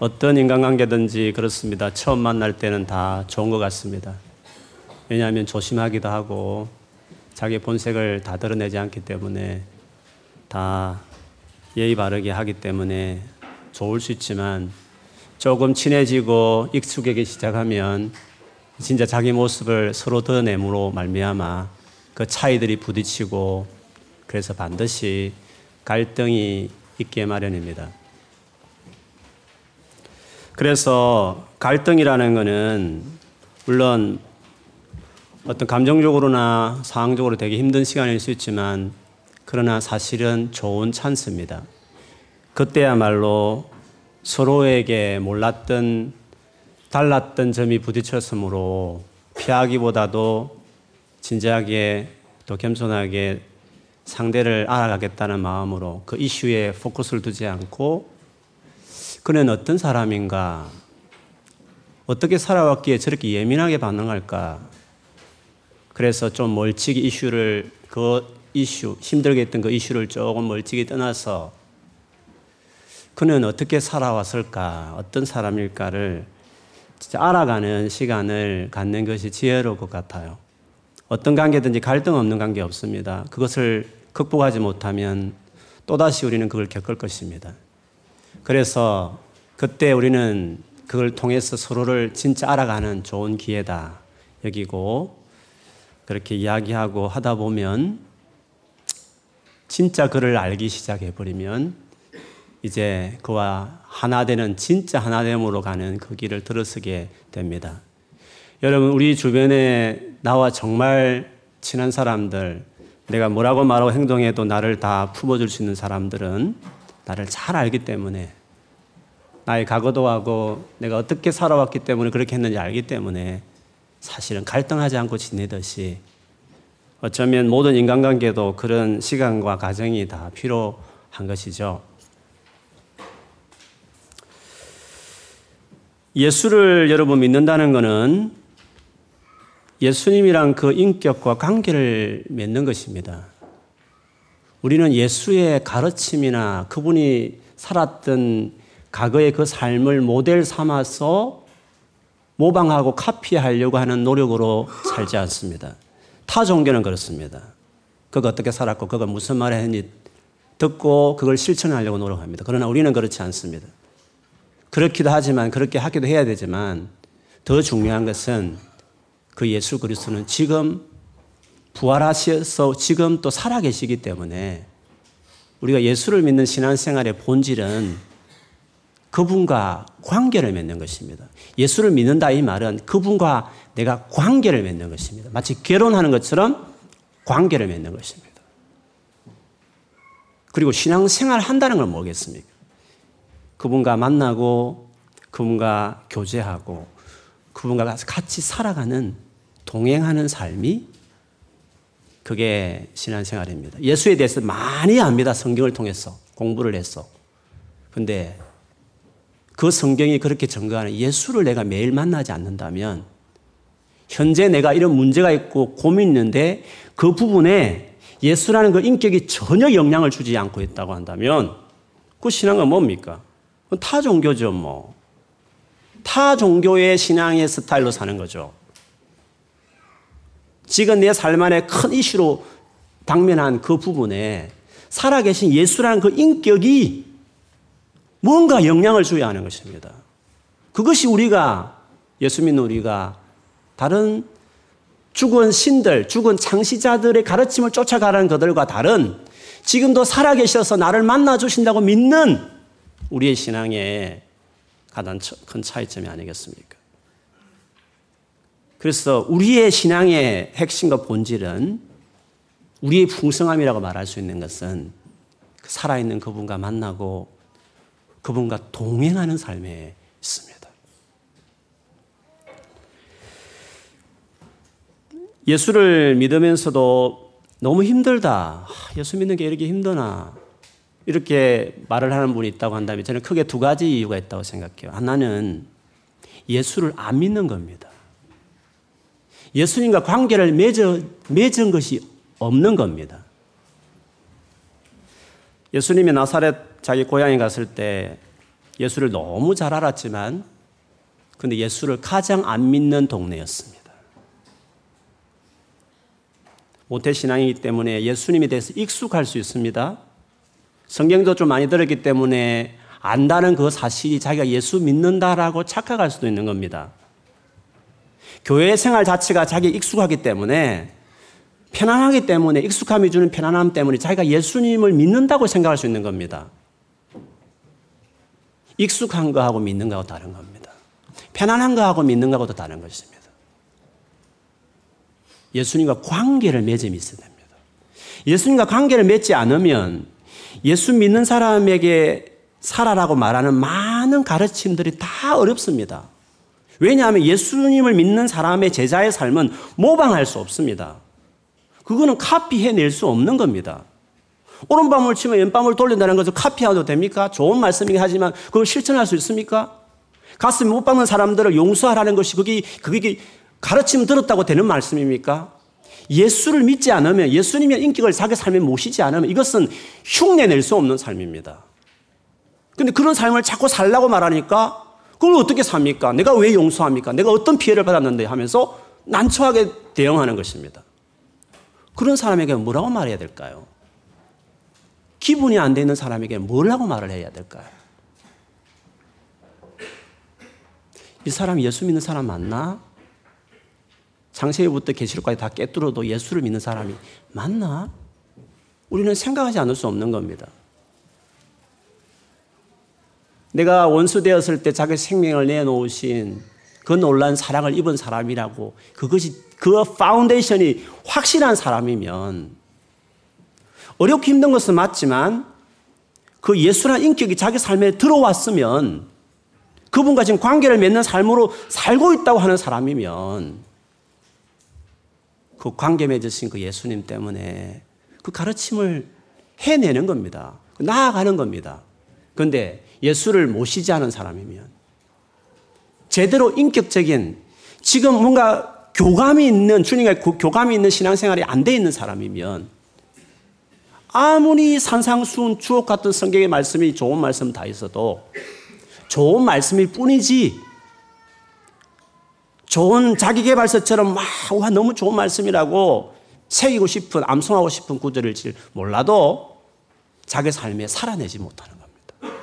어떤 인간관계든지 그렇습니다. 처음 만날 때는 다 좋은 것 같습니다. 왜냐하면 조심하기도 하고 자기 본색을 다 드러내지 않기 때문에 다 예의 바르게 하기 때문에 좋을 수 있지만 조금 친해지고 익숙해지기 시작하면 진짜 자기 모습을 서로 드러내므로 말미암아 그 차이들이 부딪히고 그래서 반드시 갈등이 있게 마련입니다. 그래서 갈등이라는 것은 물론 어떤 감정적으로나 상황적으로 되게 힘든 시간일 수 있지만 그러나 사실은 좋은 찬스입니다. 그때야말로 서로에게 몰랐던 달랐던 점이 부딪혔으므로 피하기보다도 진지하게 또 겸손하게 상대를 알아가겠다는 마음으로 그 이슈에 포커스를 두지 않고 그는 어떤 사람인가 어떻게 살아왔기에 저렇게 예민하게 반응할까 그래서 좀 멀찍이 이슈를 그 이슈 힘들게 했던 그 이슈를 조금 멀찍이 떠나서 그는 어떻게 살아왔을까 어떤 사람일까를 진짜 알아가는 시간을 갖는 것이 지혜로울 것 같아요. 어떤 관계든지 갈등 없는 관계 없습니다. 그것을 극복하지 못하면 또다시 우리는 그걸 겪을 것입니다. 그래서 그때 우리는 그걸 통해서 서로를 진짜 알아가는 좋은 기회다 여기고 그렇게 이야기하고 하다 보면 진짜 그를 알기 시작해 버리면 이제 그와 하나 되는 진짜 하나됨으로 가는 그 길을 들어서게 됩니다. 여러분, 우리 주변에 나와 정말 친한 사람들, 내가 뭐라고 말하고 행동해도 나를 다 품어줄 수 있는 사람들은 나를 잘 알기 때문에 나의 과거도 하고 내가 어떻게 살아왔기 때문에 그렇게 했는지 알기 때문에 사실은 갈등하지 않고 지내듯이 어쩌면 모든 인간관계도 그런 시간과 과정이 다 필요한 것이죠. 예수를 여러분 믿는다는 것은 예수님이랑 그 인격과 관계를 맺는 것입니다. 우리는 예수의 가르침이나 그분이 살았던 과거의 그 삶을 모델 삼아서 모방하고 카피하려고 하는 노력으로 살지 않습니다. 타 종교는 그렇습니다. 그가 어떻게 살았고 그가 무슨 말을 했는지 듣고 그걸 실천하려고 노력합니다. 그러나 우리는 그렇지 않습니다. 그렇기도 하지만 그렇게 하기도 해야 되지만 더 중요한 것은 그 예수 그리스도는 지금 부활하셔서 지금 또 살아계시기 때문에 우리가 예수를 믿는 신앙생활의 본질은 그분과 관계를 맺는 것입니다. 예수를 믿는다 이 말은 그분과 내가 관계를 맺는 것입니다. 마치 결혼하는 것처럼 관계를 맺는 것입니다. 그리고 신앙생활 한다는 걸 뭐겠습니까? 그분과 만나고 그분과 교제하고 그분과 같이 살아가는 동행하는 삶이 그게 신앙생활입니다. 예수에 대해서 많이 압니다. 성경을 통해서 공부를 했어. 근데 그 성경이 그렇게 증거하는 예수를 내가 매일 만나지 않는다면 현재 내가 이런 문제가 있고 고민 있는데 그 부분에 예수라는 그 인격이 전혀 영향을 주지 않고 있다고 한다면 그 신앙은 뭡니까? 타 종교죠, 뭐. 타 종교의 신앙의 스타일로 사는 거죠. 지금 내 삶 안에 큰 이슈로 당면한 그 부분에 살아계신 예수라는 그 인격이 뭔가 영향을 줘야 하는 것입니다. 그것이 우리가 예수 믿는 우리가 다른 죽은 신들, 죽은 창시자들의 가르침을 쫓아가는 그들과 다른 지금도 살아계셔서 나를 만나 주신다고 믿는 우리의 신앙의 가장 큰 차이점이 아니겠습니까? 그래서 우리의 신앙의 핵심과 본질은 우리의 풍성함이라고 말할 수 있는 것은 그 살아있는 그분과 만나고 그분과 동행하는 삶에 있습니다. 예수를 믿으면서도 너무 힘들다. 예수 믿는 게 이렇게 힘드나. 이렇게 말을 하는 분이 있다고 한다면 저는 크게 두 가지 이유가 있다고 생각해요. 하나는 예수를 안 믿는 겁니다. 예수님과 관계를 맺어, 맺은 것이 없는 겁니다. 예수님이 나사렛 자기 고향에 갔을 때 예수를 너무 잘 알았지만 근데 예수를 가장 안 믿는 동네였습니다. 모태 신앙이기 때문에 예수님에 대해서 익숙할 수 있습니다. 성경도 좀 많이 들었기 때문에 안다는 그 사실이 자기가 예수 믿는다라고 착각할 수도 있는 겁니다. 교회 생활 자체가 자기 익숙하기 때문에 편안하기 때문에 익숙함이 주는 편안함 때문에 자기가 예수님을 믿는다고 생각할 수 있는 겁니다. 익숙한 거하고 믿는 거하고 다른 겁니다. 편안한 거하고 믿는 거하고도 다른 것입니다. 예수님과 관계를 맺음이 있어야 됩니다. 예수님과 관계를 맺지 않으면 예수 믿는 사람에게 살아라고 말하는 많은 가르침들이 다 어렵습니다. 왜냐하면 예수님을 믿는 사람의 제자의 삶은 모방할 수 없습니다. 그거는 카피해낼 수 없는 겁니다. 오른밤을 치면 왼밤을 돌린다는 것을 카피해도 됩니까? 좋은 말씀이긴 하지만 그걸 실천할 수 있습니까? 가슴 못 박는 사람들을 용서하라는 것이 그게, 그게 가르침 들었다고 되는 말씀입니까? 예수를 믿지 않으면 예수님의 인격을 자기 삶에 모시지 않으면 이것은 흉내낼 수 없는 삶입니다. 근데 그런 삶을 자꾸 살라고 말하니까 그걸 어떻게 삽니까? 내가 왜 용서합니까? 내가 어떤 피해를 받았는데 하면서 난처하게 대응하는 것입니다. 그런 사람에게 뭐라고 말해야 될까요? 기분이 안 되는 사람에게 뭐라고 말을 해야 될까요? 이 사람 예수 믿는 사람 맞나? 장세기부터 계시록까지 다 깨뚫어도 예수를 믿는 사람이 맞나? 우리는 생각하지 않을 수 없는 겁니다. 내가 원수 되었을 때 자기 생명을 내놓으신 그 놀란 사랑을 입은 사람이라고 그것이 그 foundation이 확실한 사람이면 어렵고 힘든 것은 맞지만 그 예수란 인격이 자기 삶에 들어왔으면 그분과 지금 관계를 맺는 삶으로 살고 있다고 하는 사람이면 그 관계 맺으신 그 예수님 때문에 그 가르침을 해내는 겁니다. 나아가는 겁니다. 그런데 예수를 모시지 않은 사람이면 제대로 인격적인 지금 뭔가 교감이 있는 주님과 교감이 있는 신앙생활이 안 돼 있는 사람이면 아무리 산상수훈 주옥 같은 성경의 말씀이 좋은 말씀 다 있어도 좋은 말씀일 뿐이지 좋은 자기개발서처럼 막, 와, 너무 좋은 말씀이라고 새기고 싶은, 암송하고 싶은 구절일지 몰라도 자기 삶에 살아내지 못하는 겁니다.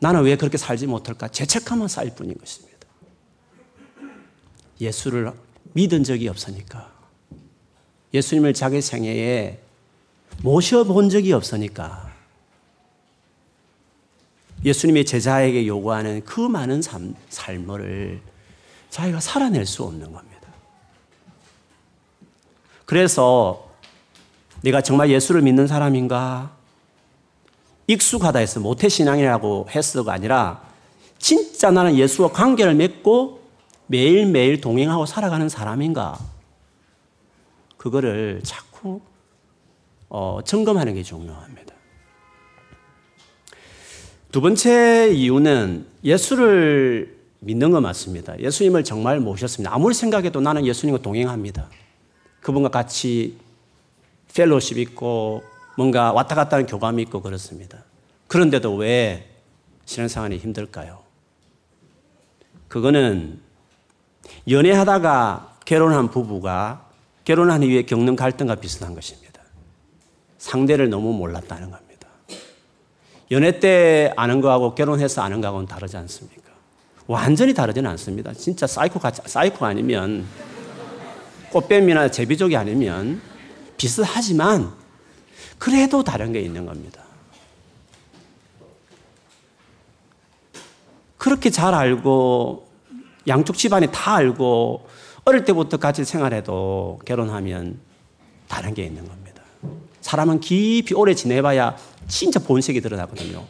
나는 왜 그렇게 살지 못할까? 죄책감만 쌓일 뿐인 것입니다. 예수를 믿은 적이 없으니까. 예수님을 자기 생애에 모셔본 적이 없으니까. 예수님의 제자에게 요구하는 그 많은 삶, 삶을 자기가 살아낼 수 없는 겁니다. 그래서 내가 정말 예수를 믿는 사람인가? 익숙하다 해서 모태신앙이라고 했어가 아니라 진짜 나는 예수와 관계를 맺고 매일매일 동행하고 살아가는 사람인가? 그거를 자꾸 어, 점검하는 게 중요합니다. 두 번째 이유는 예수를 믿는 것 맞습니다. 예수님을 정말 모셨습니다. 아무리 생각해도 나는 예수님과 동행합니다. 그분과 같이 펠로십 있고 뭔가 왔다 갔다 하는 교감이 있고 그렇습니다. 그런데도 왜 신앙생활이 힘들까요? 그거는 연애하다가 결혼한 부부가 결혼한 이후에 겪는 갈등과 비슷한 것입니다. 상대를 너무 몰랐다는 겁니다. 연애 때 아는 거하고 결혼해서 아는 거하고는 다르지 않습니까? 완전히 다르지는 않습니다. 진짜 사이코 같 사이코 아니면 꽃뱀이나 제비족이 아니면 비슷하지만 그래도 다른 게 있는 겁니다. 그렇게 잘 알고 양쪽 집안이 다 알고 어릴 때부터 같이 생활해도 결혼하면 다른 게 있는 겁니다. 사람은 깊이 오래 지내봐야 진짜 본색이 드러나거든요.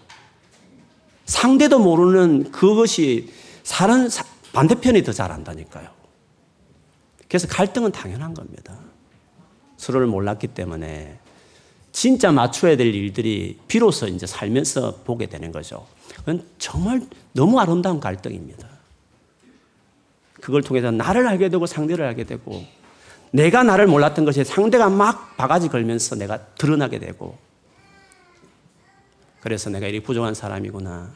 상대도 모르는 그것이 사는 반대편이 더 잘한다니까요. 그래서 갈등은 당연한 겁니다. 서로를 몰랐기 때문에 진짜 맞춰야 될 일들이 비로소 이제 살면서 보게 되는 거죠. 그건 정말 너무 아름다운 갈등입니다. 그걸 통해서 나를 알게 되고 상대를 알게 되고 내가 나를 몰랐던 것이 상대가 막 바가지 걸면서 내가 드러나게 되고 그래서 내가 이렇게 부족한 사람이구나.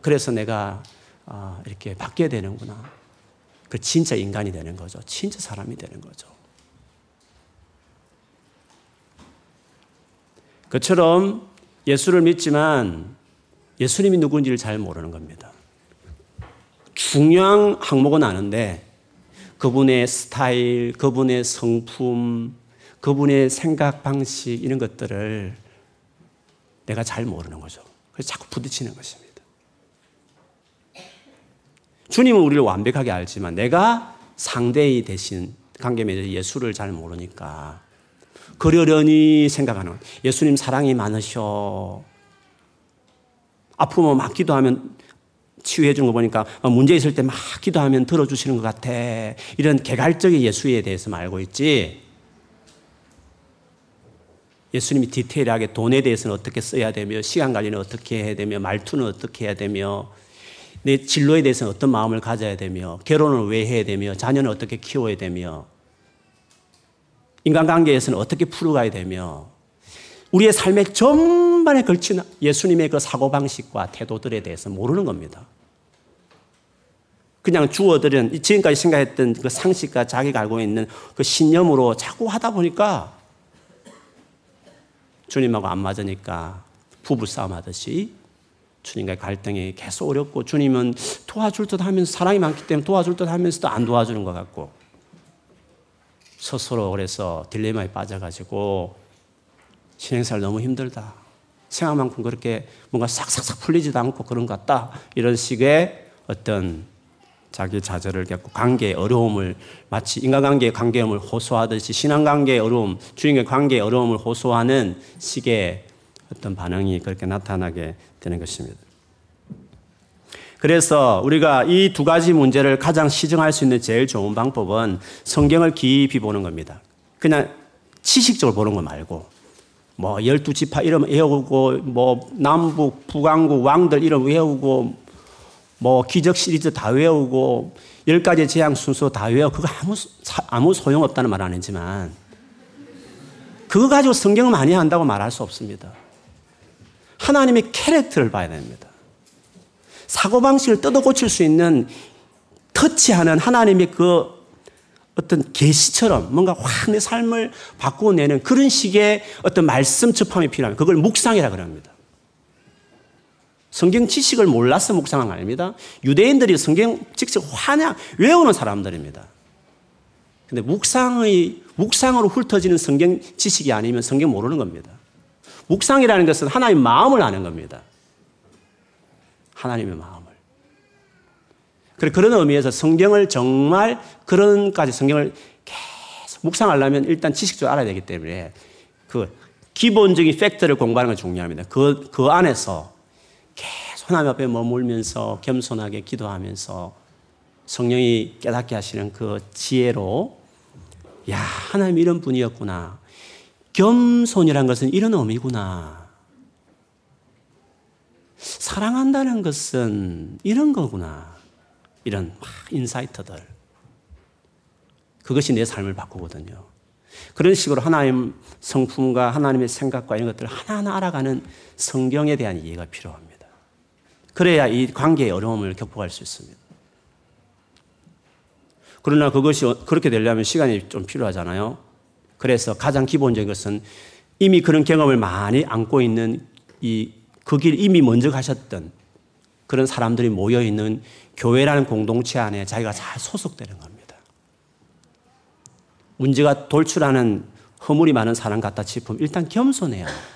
그래서 내가 아, 이렇게 바뀌어야 되는구나. 그 진짜 인간이 되는 거죠. 진짜 사람이 되는 거죠. 그처럼 예수를 믿지만 예수님이 누군지를 잘 모르는 겁니다. 중요한 항목은 아는데 그분의 스타일, 그분의 성품, 그분의 생각 방식 이런 것들을 내가 잘 모르는 거죠. 그래서 자꾸 부딪히는 것입니다. 주님은 우리를 완벽하게 알지만 내가 상대의 대신 관계 맺어 예수를 잘 모르니까 그러려니 생각하는 예수님 사랑이 많으셔. 아프면 막 기도 하면 치유해 주는 거 보니까 문제 있을 때 막 기도하면 들어주시는 것 같아. 이런 개괄적인 예수에 대해서 알고 있지. 예수님이 디테일하게 돈에 대해서는 어떻게 써야 되며, 시간 관리는 어떻게 해야 되며, 말투는 어떻게 해야 되며, 내 진로에 대해서는 어떤 마음을 가져야 되며, 결혼을 왜 해야 되며, 자녀는 어떻게 키워야 되며, 인간관계에서는 어떻게 풀어가야 되며, 우리의 삶의 전반에 걸친 예수님의 그 사고방식과 태도들에 대해서 모르는 겁니다. 그냥 주어들은 지금까지 생각했던 그 상식과 자기가 알고 있는 그 신념으로 자꾸 하다 보니까 주님하고 안 맞으니까 부부싸움 하듯이 주님과의 갈등이 계속 어렵고 주님은 도와줄 듯 하면서 사랑이 많기 때문에 도와줄 듯 하면서도 안 도와주는 것 같고 스스로 그래서 딜레마에 빠져가지고 신행사를 너무 힘들다. 생각만큼 그렇게 뭔가 싹싹싹 풀리지도 않고 그런 것 같다. 이런 식의 어떤 자기 좌절을 겪고 관계의 어려움을 마치 인간관계의 관계음을 호소하듯이 신앙관계의 어려움, 주님의 관계의 어려움을 호소하는 식의 어떤 반응이 그렇게 나타나게 되는 것입니다. 그래서 우리가 이 두 가지 문제를 가장 시정할 수 있는 제일 좋은 방법은 성경을 깊이 보는 겁니다. 그냥 지식적으로 보는 거 말고 뭐 열두 지파 이름 외우고 뭐 남북 북왕국 왕들 이름 외우고 뭐 기적 시리즈 다 외우고 열 가지 재앙 순서 다 외워 그거 아무 아무 소용 없다는 말 아니지만 그거 가지고 성경을 많이 한다고 말할 수 없습니다. 하나님의 캐릭터를 봐야 됩니다. 사고방식을 뜯어 고칠 수 있는 터치하는 하나님의 그 어떤 계시처럼 뭔가 확 내 삶을 바꾸어내는 그런 식의 어떤 말씀 접함이 필요합니다. 그걸 묵상이라 그럽니다. 성경 지식을 몰라서 묵상한 거 아닙니다. 유대인들이 성경 직접 환양, 외우는 사람들입니다. 근데 묵상의, 묵상으로 훑어지는 성경 지식이 아니면 성경 모르는 겁니다. 묵상이라는 것은 하나님의 마음을 아는 겁니다. 하나님의 마음을. 그래, 그런 의미에서 성경을 정말 그런까지 성경을 계속 묵상하려면 일단 지식적으로 알아야 되기 때문에 그 기본적인 팩트를 공부하는 게 중요합니다. 그, 그 안에서 계속 하나님 앞에 머물면서 겸손하게 기도하면서 성령이 깨닫게 하시는 그 지혜로 야, 하나님 이런 분이었구나. 겸손이란 것은 이런 의미구나. 사랑한다는 것은 이런 거구나. 이런 인사이트들. 그것이 내 삶을 바꾸거든요. 그런 식으로 하나님 성품과 하나님의 생각과 이런 것들을 하나하나 알아가는 성경에 대한 이해가 필요합니다. 그래야 이 관계의 어려움을 극복할 수 있습니다. 그러나 그것이 그렇게 되려면 시간이 좀 필요하잖아요. 그래서 가장 기본적인 것은 이미 그런 경험을 많이 안고 있는 이 그 길 이미 먼저 가셨던 그런 사람들이 모여 있는 교회라는 공동체 안에 자기가 잘 소속되는 겁니다. 문제가 돌출하는 허물이 많은 사람 같다 싶으면 일단 겸손해야 합니다.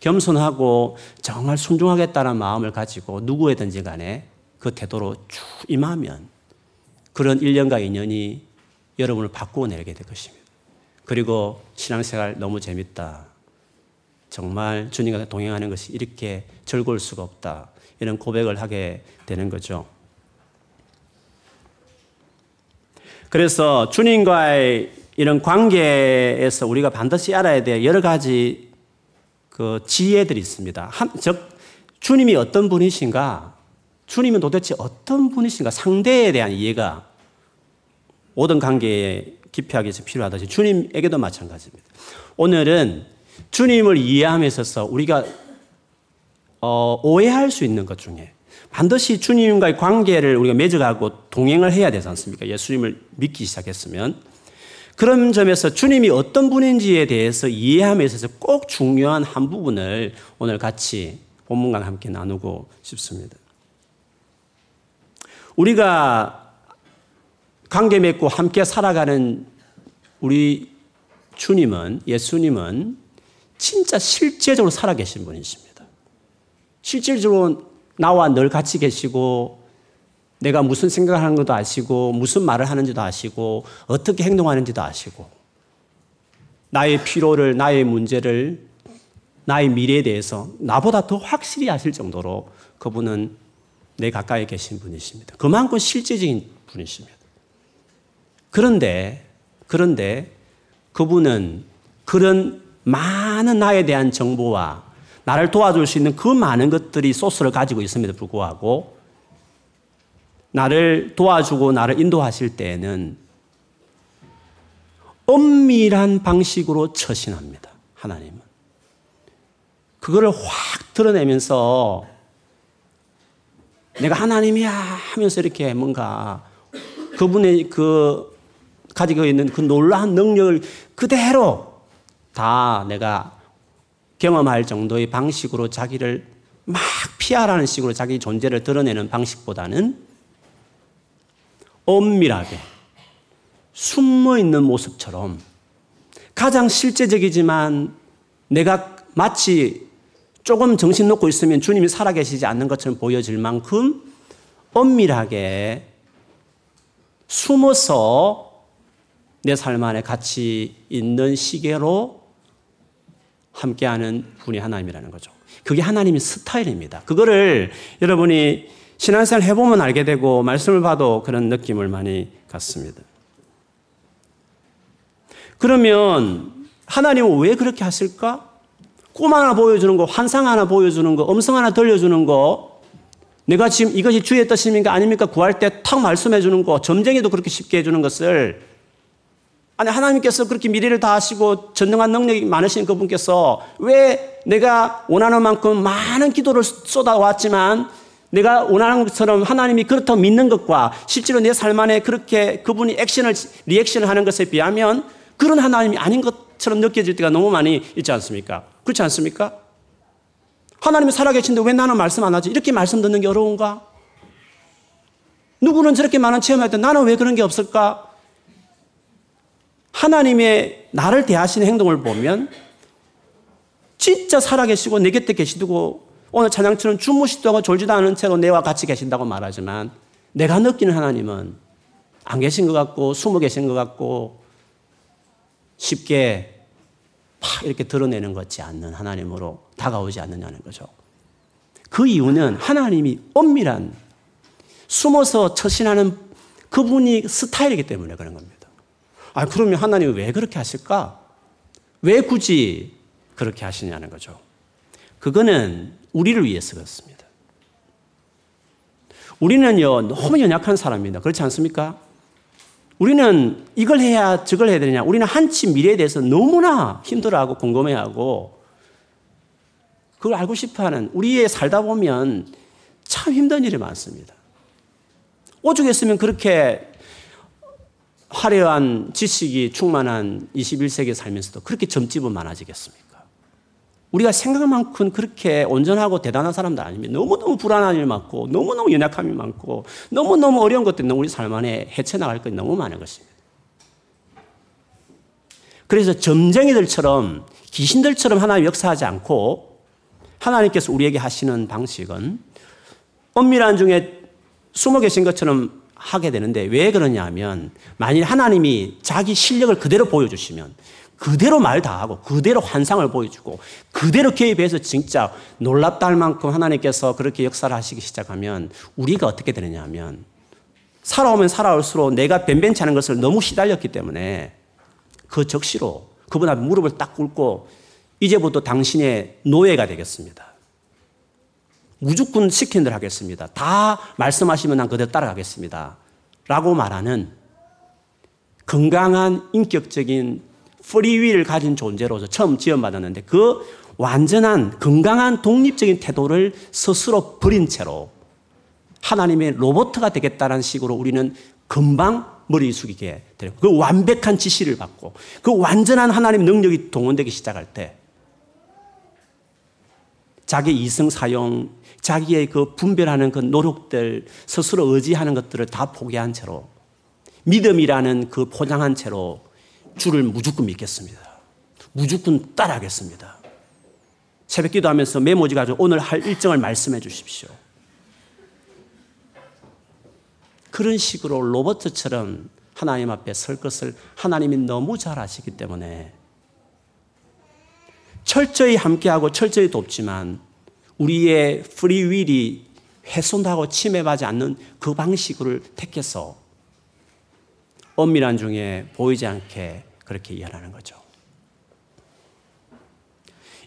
겸손하고 정말 순종하겠다는 마음을 가지고 누구에든지 간에 그 태도로 쭉 임하면 그런 1년과 2년이 여러분을 바꾸어 내게 될 것입니다. 그리고 신앙생활 너무 재밌다. 정말 주님과 동행하는 것이 이렇게 즐거울 수가 없다. 이런 고백을 하게 되는 거죠. 그래서 주님과의 이런 관계에서 우리가 반드시 알아야 될 여러 가지 그 지혜들이 있습니다. 한, 즉, 주님이 어떤 분이신가? 주님은 도대체 어떤 분이신가? 상대에 대한 이해가 모든 관계에 깊이 하기 위해서 필요하듯이 주님에게도 마찬가지입니다. 오늘은 주님을 이해함에 있어서 우리가 어, 오해할 수 있는 것 중에 반드시 주님과의 관계를 우리가 맺어가고 동행을 해야 되지 않습니까? 예수님을 믿기 시작했으면. 그런 점에서 주님이 어떤 분인지에 대해서 이해함에 있어서 꼭 중요한 한 부분을 오늘 같이 본문과 함께 나누고 싶습니다. 우리가 관계 맺고 함께 살아가는 우리 주님은, 예수님은 진짜 실제적으로 살아계신 분이십니다. 실질적으로 나와 늘 같이 계시고 내가 무슨 생각을 하는 것도 아시고 무슨 말을 하는지도 아시고 어떻게 행동하는지도 아시고 나의 피로를 나의 문제를 나의 미래에 대해서 나보다 더 확실히 아실 정도로 그분은 내 가까이 계신 분이십니다. 그만큼 실제적인 분이십니다. 그런데 그런데 그분은 그런 많은 나에 대한 정보와 나를 도와줄 수 있는 그 많은 것들이 소스를 가지고 있음에도 불구하고 나를 도와주고 나를 인도하실 때에는 엄밀한 방식으로 처신합니다. 하나님은. 그거를 확 드러내면서 내가 하나님이야 하면서 이렇게 뭔가 그분의 그 가지고 있는 그 놀라운 능력을 그대로 다 내가 경험할 정도의 방식으로 자기를 막 피하라는 식으로 자기 존재를 드러내는 방식보다는 엄밀하게 숨어 있는 모습처럼 가장 실제적이지만 내가 마치 조금 정신 놓고 있으면 주님이 살아계시지 않는 것처럼 보여질 만큼 엄밀하게 숨어서 내 삶 안에 같이 있는 시계로 함께하는 분이 하나님이라는 거죠. 그게 하나님의 스타일입니다. 그거를 여러분이 신앙생활 해보면 알게 되고 말씀을 봐도 그런 느낌을 많이 갖습니다. 그러면 하나님은 왜 그렇게 하실까? 꿈 하나 보여주는 거, 환상 하나 보여주는 거, 음성 하나 들려주는 거, 내가 지금 이것이 주의 뜻입니까? 아닙니까? 구할 때 탁 말씀해 주는 거, 점쟁이도 그렇게 쉽게 해주는 것을 아니 하나님께서 그렇게 미래를 다 하시고 전능한 능력이 많으신 그분께서 왜 내가 원하는 만큼 많은 기도를 쏟아왔지만 내가 원하는 것처럼 하나님이 그렇다고 믿는 것과 실제로 내 삶 안에 그렇게 그분이 액션을 리액션을 하는 것에 비하면 그런 하나님이 아닌 것처럼 느껴질 때가 너무 많이 있지 않습니까? 그렇지 않습니까? 하나님이 살아계신데 왜 나는 말씀 안 하지? 이렇게 말씀 듣는 게 어려운가? 누구는 저렇게 많은 체험할 때 나는 왜 그런 게 없을까? 하나님의 나를 대하시는 행동을 보면 진짜 살아계시고 내 곁에 계시고 오늘 찬양처럼 주무시도 하고 졸지도 않은 채로 내와 같이 계신다고 말하지만 내가 느끼는 하나님은 안 계신 것 같고 숨어 계신 것 같고 쉽게 팍 이렇게 드러내는 것 같지 않는 하나님으로 다가오지 않느냐는 거죠. 그 이유는 하나님이 엄밀한 숨어서 처신하는 그분이 스타일이기 때문에 그런 겁니다. 아, 그러면 하나님은 왜 그렇게 하실까? 왜 굳이 그렇게 하시냐는 거죠. 그거는 우리를 위해서 그렇습니다. 우리는요, 너무 연약한 사람입니다. 그렇지 않습니까? 우리는 이걸 해야 저걸 해야 되냐. 우리는 한치 미래에 대해서 너무나 힘들어하고 궁금해하고 그걸 알고 싶어 하는 우리의 살다 보면 참 힘든 일이 많습니다. 오죽했으면 그렇게 화려한 지식이 충만한 21세기에 살면서도 그렇게 점집은 많아지겠습니까? 우리가 생각만큼 그렇게 온전하고 대단한 사람들 아닙니다. 너무너무 불안한 일 많고, 너무너무 연약함이 많고, 너무너무 어려운 것들이 우리 삶 안에 헤쳐나갈 것이 너무 많은 것입니다. 그래서 점쟁이들처럼, 귀신들처럼 하나님 역사하지 않고, 하나님께서 우리에게 하시는 방식은 엄밀한 중에 숨어 계신 것처럼 하게 되는데 왜 그러냐 하면 만일 하나님이 자기 실력을 그대로 보여주시면 그대로 말 다 하고 그대로 환상을 보여주고 그대로 개입해서 진짜 놀랍다 할 만큼 하나님께서 그렇게 역사를 하시기 시작하면 우리가 어떻게 되느냐 하면 살아오면 살아올수록 내가 변변치 않은 것을 너무 시달렸기 때문에 그 적시로 그분 앞에 무릎을 딱 꿇고 이제부터 당신의 노예가 되겠습니다. 무조건 시킨 대로 하겠습니다. 다 말씀하시면 난 그대로 따라가겠습니다. 라고 말하는 건강한 인격적인 프리위를 가진 존재로서 처음 지원받았는데 그 완전한 건강한 독립적인 태도를 스스로 버린 채로 하나님의 로버트가 되겠다는 식으로 우리는 금방 머리 숙이게 되고 그 완벽한 지시를 받고 그 완전한 하나님 능력이 동원되기 시작할 때 자기 이성 사용, 자기의 그 분별하는 그 노력들, 스스로 의지하는 것들을 다 포기한 채로 믿음이라는 그 포장한 채로 주를 무조건 믿겠습니다. 무조건 따라하겠습니다. 새벽 기도하면서 메모지 가지고 오늘 할 일정을 말씀해 주십시오. 그런 식으로 로버트처럼 하나님 앞에 설 것을 하나님이 너무 잘 아시기 때문에 철저히 함께하고 철저히 돕지만 우리의 프리윌이 훼손하고 침해받지 않는 그 방식을 택해서 엄밀한 중에 보이지 않게 그렇게 이해하는 거죠.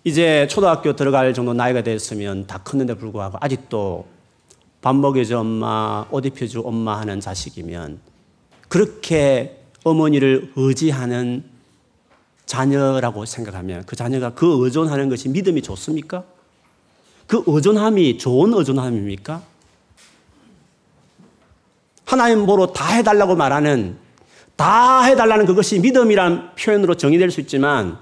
이제 초등학교 들어갈 정도 나이가 됐으면 다 컸는데 불구하고 아직도 밥 먹여줘 엄마, 옷 입혀줘 엄마 하는 자식이면 그렇게 어머니를 의지하는 자녀라고 생각하면 그 자녀가 그 의존하는 것이 믿음이 좋습니까? 그 의존함이 좋은 의존함입니까? 하나님 보러 다 해달라고 말하는 다 해달라는 그것이 믿음이란 표현으로 정의될 수 있지만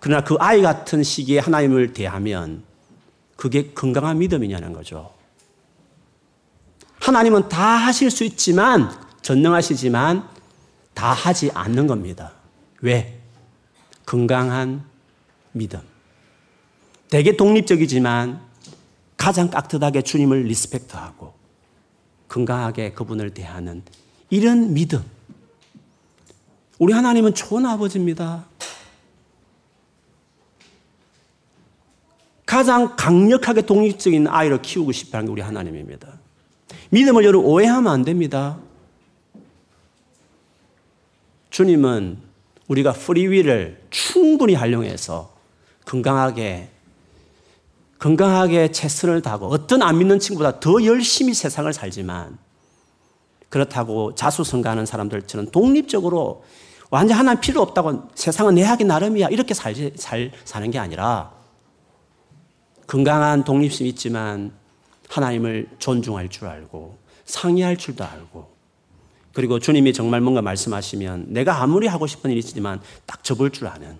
그러나 그 아이 같은 시기에 하나님을 대하면 그게 건강한 믿음이냐는 거죠. 하나님은 다 하실 수 있지만 전능하시지만 다 하지 않는 겁니다. 왜? 건강한 믿음. 되게 독립적이지만 가장 깍듯하게 주님을 리스펙트하고 건강하게 그분을 대하는 이런 믿음. 우리 하나님은 좋은 아버지입니다. 가장 강력하게 독립적인 아이를 키우고 싶어 하는 게 우리 하나님입니다. 믿음을 여러분 오해하면 안 됩니다. 주님은 우리가 프리위를 충분히 활용해서 건강하게 건강하게 최선을 다하고 어떤 안 믿는 친구보다 더 열심히 세상을 살지만 그렇다고 자수성가하는 사람들처럼 독립적으로 완전 하나님 필요 없다고 세상은 내 하기 나름이야 이렇게 살지, 살, 사는 게 아니라 건강한 독립심 있지만 하나님을 존중할 줄 알고 상의할 줄도 알고 그리고 주님이 정말 뭔가 말씀하시면 내가 아무리 하고 싶은 일이 있지만 딱 접을 줄 아는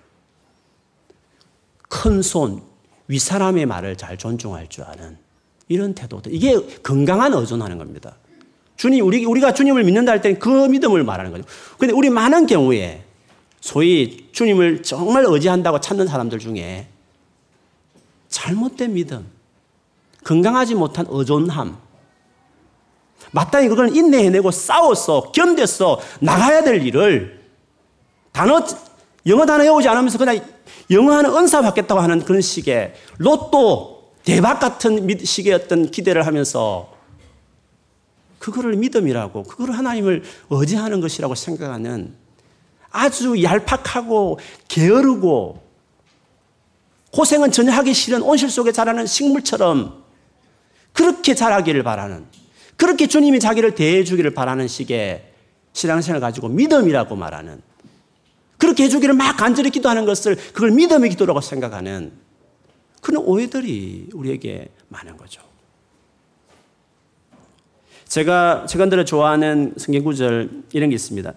큰 손, 윗사람의 말을 잘 존중할 줄 아는 이런 태도들. 이게 건강한 의존하는 겁니다. 주님, 우리, 우리가 주님을 믿는다 할 때는 그 믿음을 말하는 거죠. 근데 우리 많은 경우에 소위 주님을 정말 의지한다고 찾는 사람들 중에 잘못된 믿음, 건강하지 못한 의존함, 마땅히 그걸 인내해내고 싸웠어, 견뎠어, 나가야 될 일을 단어, 영어 단어 외우지 않으면서 그냥 영어 하는 은사 받겠다고 하는 그런 식의 로또 대박 같은 식의 어떤 기대를 하면서 그거를 믿음이라고, 그거를 하나님을 의지하는 것이라고 생각하는 아주 얄팍하고 게으르고 고생은 전혀 하기 싫은 온실 속에 자라는 식물처럼 그렇게 자라기를 바라는 그렇게 주님이 자기를 대해주기를 바라는 식의 신앙생활을 가지고 믿음이라고 말하는 그렇게 해주기를 막 간절히 기도하는 것을 그걸 믿음의 기도라고 생각하는 그런 오해들이 우리에게 많은 거죠. 제가 최근 들어 좋아하는 성경 구절 이런 게 있습니다.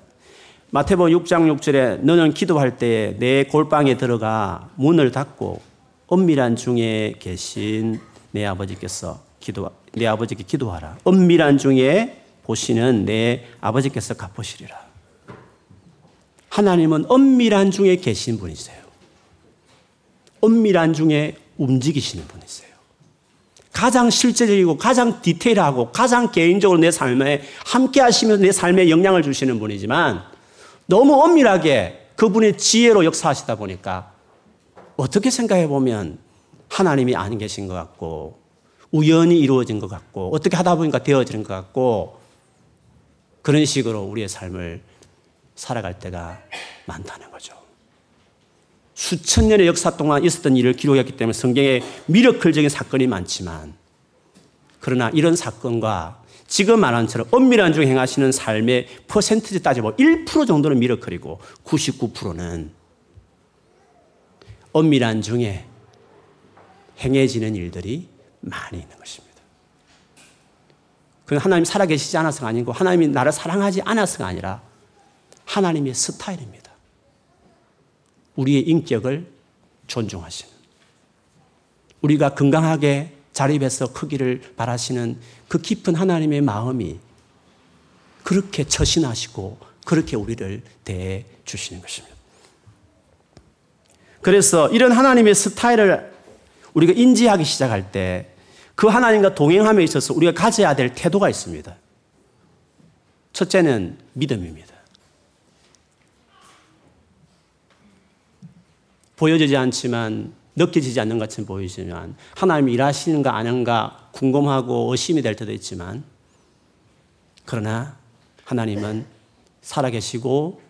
마태복음 6장 6절에 너는 기도할 때에 내 골방에 들어가 문을 닫고 엄밀한 중에 계신 내 아버지께서 기도 내 아버지께 기도하라. 은밀한 중에 보시는 내 아버지께서 갚으시리라. 하나님은 은밀한 중에 계신 분이세요. 은밀한 중에 움직이시는 분이세요. 가장 실제적이고 가장 디테일하고 가장 개인적으로 내 삶에 함께 하시면서 내 삶에 영향을 주시는 분이지만 너무 엄밀하게 그분의 지혜로 역사하시다 보니까 어떻게 생각해 보면 하나님이 안 계신 것 같고 우연히 이루어진 것 같고 어떻게 하다 보니까 되어지는 것 같고 그런 식으로 우리의 삶을 살아갈 때가 많다는 거죠. 수천 년의 역사 동안 있었던 일을 기록했기 때문에 성경에 미러클적인 사건이 많지만 그러나 이런 사건과 지금 말한 처럼 엄밀한 중 행하시는 삶의 퍼센트지 따지면 1% 정도는 미러클이고 99%는 엄밀한 중에 행해지는 일들이 많이 있는 것입니다. 그건 하나님이 살아계시지 않아서가 아니고 하나님이 나를 사랑하지 않아서가 아니라 하나님의 스타일입니다. 우리의 인격을 존중하시는. 우리가 건강하게 자립해서 크기를 바라시는 그 깊은 하나님의 마음이 그렇게 처신하시고 그렇게 우리를 대해 주시는 것입니다. 그래서 이런 하나님의 스타일을 우리가 인지하기 시작할 때 그 하나님과 동행함에 있어서 우리가 가져야 될 태도가 있습니다. 첫째는 믿음입니다. 보여지지 않지만 느껴지지 않는 것처럼 보이지만 하나님이 일하시는가 아닌가 궁금하고 의심이 될 때도 있지만 그러나 하나님은 살아계시고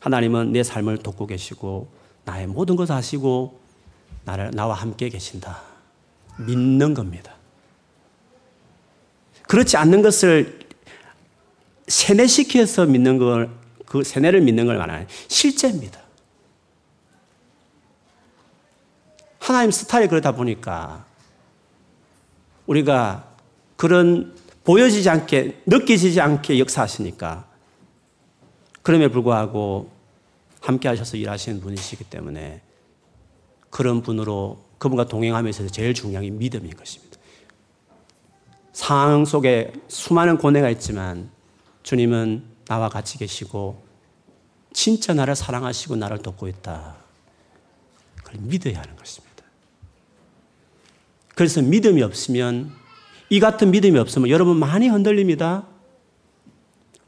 하나님은 내 삶을 돕고 계시고 나의 모든 것을 아시고 나를 나와 함께 계신다. 믿는 겁니다. 그렇지 않는 것을 세뇌시켜서 믿는 걸, 그 세뇌를 믿는 걸 말하는 실제입니다. 하나님 스타일이 그러다 보니까 우리가 그런 보여지지 않게, 느껴지지 않게 역사하시니까 그럼에 불구하고 함께 하셔서 일하시는 분이시기 때문에 그런 분으로 그분과 동행하면서 제일 중요한 게 믿음인 것입니다. 상황 속에 수많은 고뇌가 있지만 주님은 나와 같이 계시고 진짜 나를 사랑하시고 나를 돕고 있다. 그걸 믿어야 하는 것입니다. 그래서 믿음이 없으면 이 같은 믿음이 없으면 여러분 많이 흔들립니다.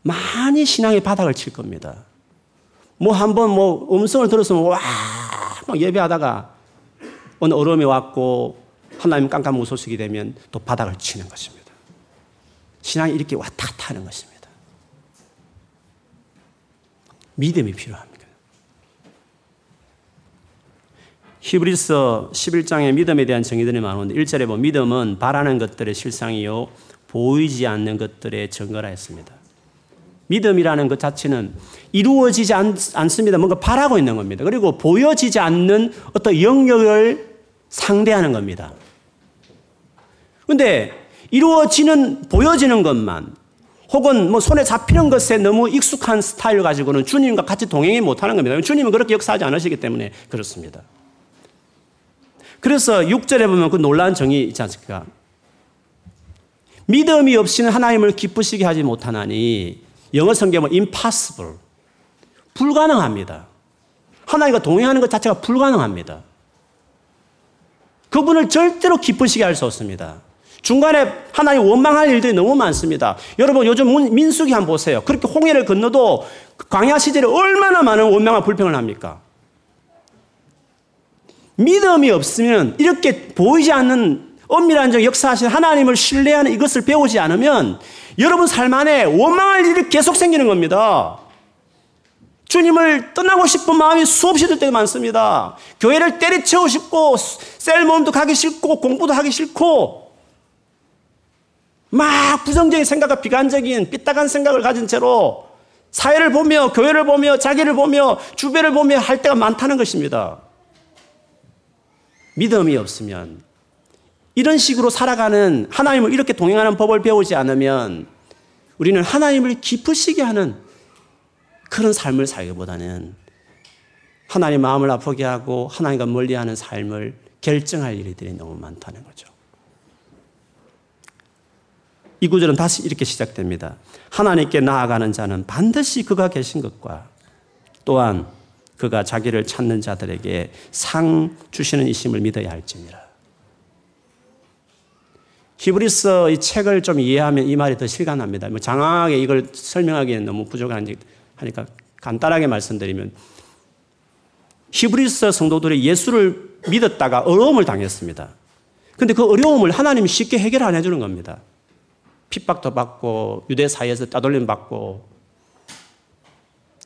많이 신앙의 바닥을 칠 겁니다. 뭐 한번 뭐 음성을 들었으면 와, 막 예배하다가 어느 어려움이 왔고 하나님 깜깜 무소식이 되면 또 바닥을 치는 것입니다. 신앙이 이렇게 왔다 갔다 하는 것입니다. 믿음이 필요합니다. 히브리서 11장에 믿음에 대한 정의들이 많은데 1절에 보면 믿음은 바라는 것들의 실상이요 보이지 않는 것들의 증거라 했습니다. 믿음이라는 것 자체는 이루어지지 않, 습니다 뭔가 바라고 있는 겁니다. 그리고 보여지지 않는 어떤 영역을 상대하는 겁니다. 근데 이루어지는, 보여지는 것만 혹은 뭐 손에 잡히는 것에 너무 익숙한 스타일 가지고는 주님과 같이 동행이 못하는 겁니다. 주님은 그렇게 역사하지 않으시기 때문에 그렇습니다. 그래서 6절에 보면 그 놀라운 정의 있지 않습니까? 믿음이 없이는 하나님을 기쁘시게 하지 못하나니 영어 성경은 impossible. 불가능합니다. 하나님과 동행하는 것 자체가 불가능합니다. 그분을 절대로 기쁘시게 할 수 없습니다. 중간에 하나님 원망할 일들이 너무 많습니다. 여러분 요즘 민수기 한번 보세요. 그렇게 홍해를 건너도 광야 시절에 얼마나 많은 원망과 불평을 합니까? 믿음이 없으면 이렇게 보이지 않는 엄밀한 적 역사하신 하나님을 신뢰하는 이것을 배우지 않으면 여러분 삶 안에 원망할 일이 계속 생기는 겁니다. 주님을 떠나고 싶은 마음이 수없이 들 때가 많습니다. 교회를 때려치우고 싶고, 셀 모임도 가기 싫고, 공부도 하기 싫고, 막 부정적인 생각과 비관적인 삐딱한 생각을 가진 채로 사회를 보며, 교회를 보며, 자기를 보며, 주변을 보며 할 때가 많다는 것입니다. 믿음이 없으면 이런 식으로 살아가는 하나님을 이렇게 동행하는 법을 배우지 않으면 우리는 하나님을 기쁘시게 하는 그런 삶을 살기보다는 하나님 마음을 아프게 하고 하나님과 멀리하는 삶을 결정할 일들이 너무 많다는 거죠. 이 구절은 다시 이렇게 시작됩니다. 하나님께 나아가는 자는 반드시 그가 계신 것과 또한 그가 자기를 찾는 자들에게 상 주시는 이심을 믿어야 할지니라. 히브리서 이 책을 좀 이해하면 이 말이 더 실감납니다. 뭐 장황하게 이걸 설명하기에는 너무 부족하니까 간단하게 말씀드리면 히브리서 성도들이 예수를 믿었다가 어려움을 당했습니다. 근데 그 어려움을 하나님이 쉽게 해결 안 해주는 겁니다. 핍박도 받고 유대 사이에서 따돌림 받고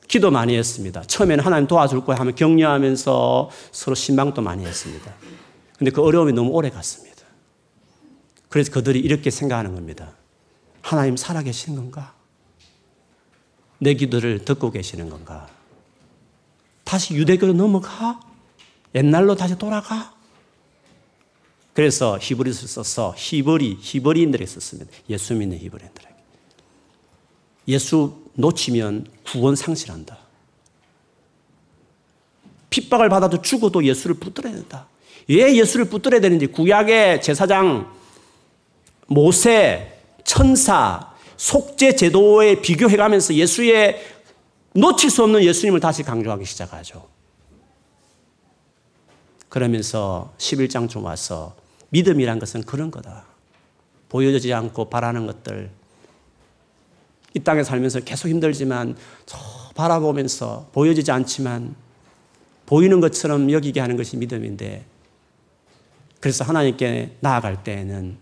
기도 많이 했습니다. 처음에는 하나님 도와줄 거야 하면 격려하면서 서로 신방도 많이 했습니다. 근데 그 어려움이 너무 오래 갔습니다. 그래서 그들이 이렇게 생각하는 겁니다. 하나님 살아계시는 건가? 내 기도를 듣고 계시는 건가? 다시 유대교로 넘어가? 옛날로 다시 돌아가? 그래서 히브리서를 써서 히브리, 히브리인들에게 썼습니다. 예수 믿는 히브리인들에게. 예수 놓치면 구원 상실한다. 핍박을 받아도 죽어도 예수를 붙들어야 된다. 왜 예수를 붙들어야 되는지 구약의 제사장 모세, 천사, 속죄 제도에 비교해가면서 예수의 놓칠 수 없는 예수님을 다시 강조하기 시작하죠. 그러면서 11장 좀 와서 믿음이란 것은 그런 거다. 보여지지 않고 바라는 것들. 이 땅에 살면서 계속 힘들지만 저 바라보면서 보여지지 않지만 보이는 것처럼 여기게 하는 것이 믿음인데 그래서 하나님께 나아갈 때에는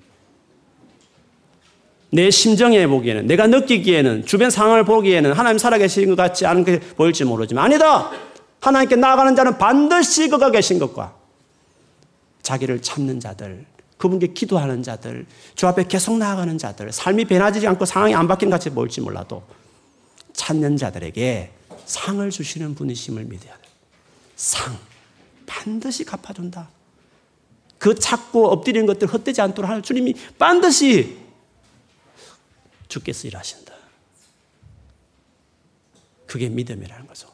내 심정에 보기에는 내가 느끼기에는 주변 상황을 보기에는 하나님 살아계신 것 같지 않은 게 보일지 모르지만 아니다. 하나님께 나아가는 자는 반드시 그가 계신 것과 자기를 참는 자들, 그분께 기도하는 자들, 주 앞에 계속 나아가는 자들, 삶이 변하지 않고 상황이 안 바뀐 같이 보일지 몰라도 찾는 자들에게 상을 주시는 분이심을 믿어야 돼. 상. 반드시 갚아준다. 그 찾고 엎드리는 것들 헛되지 않도록 하는 주님이 반드시 주께서 일하신다. 그게 믿음이라는 거죠.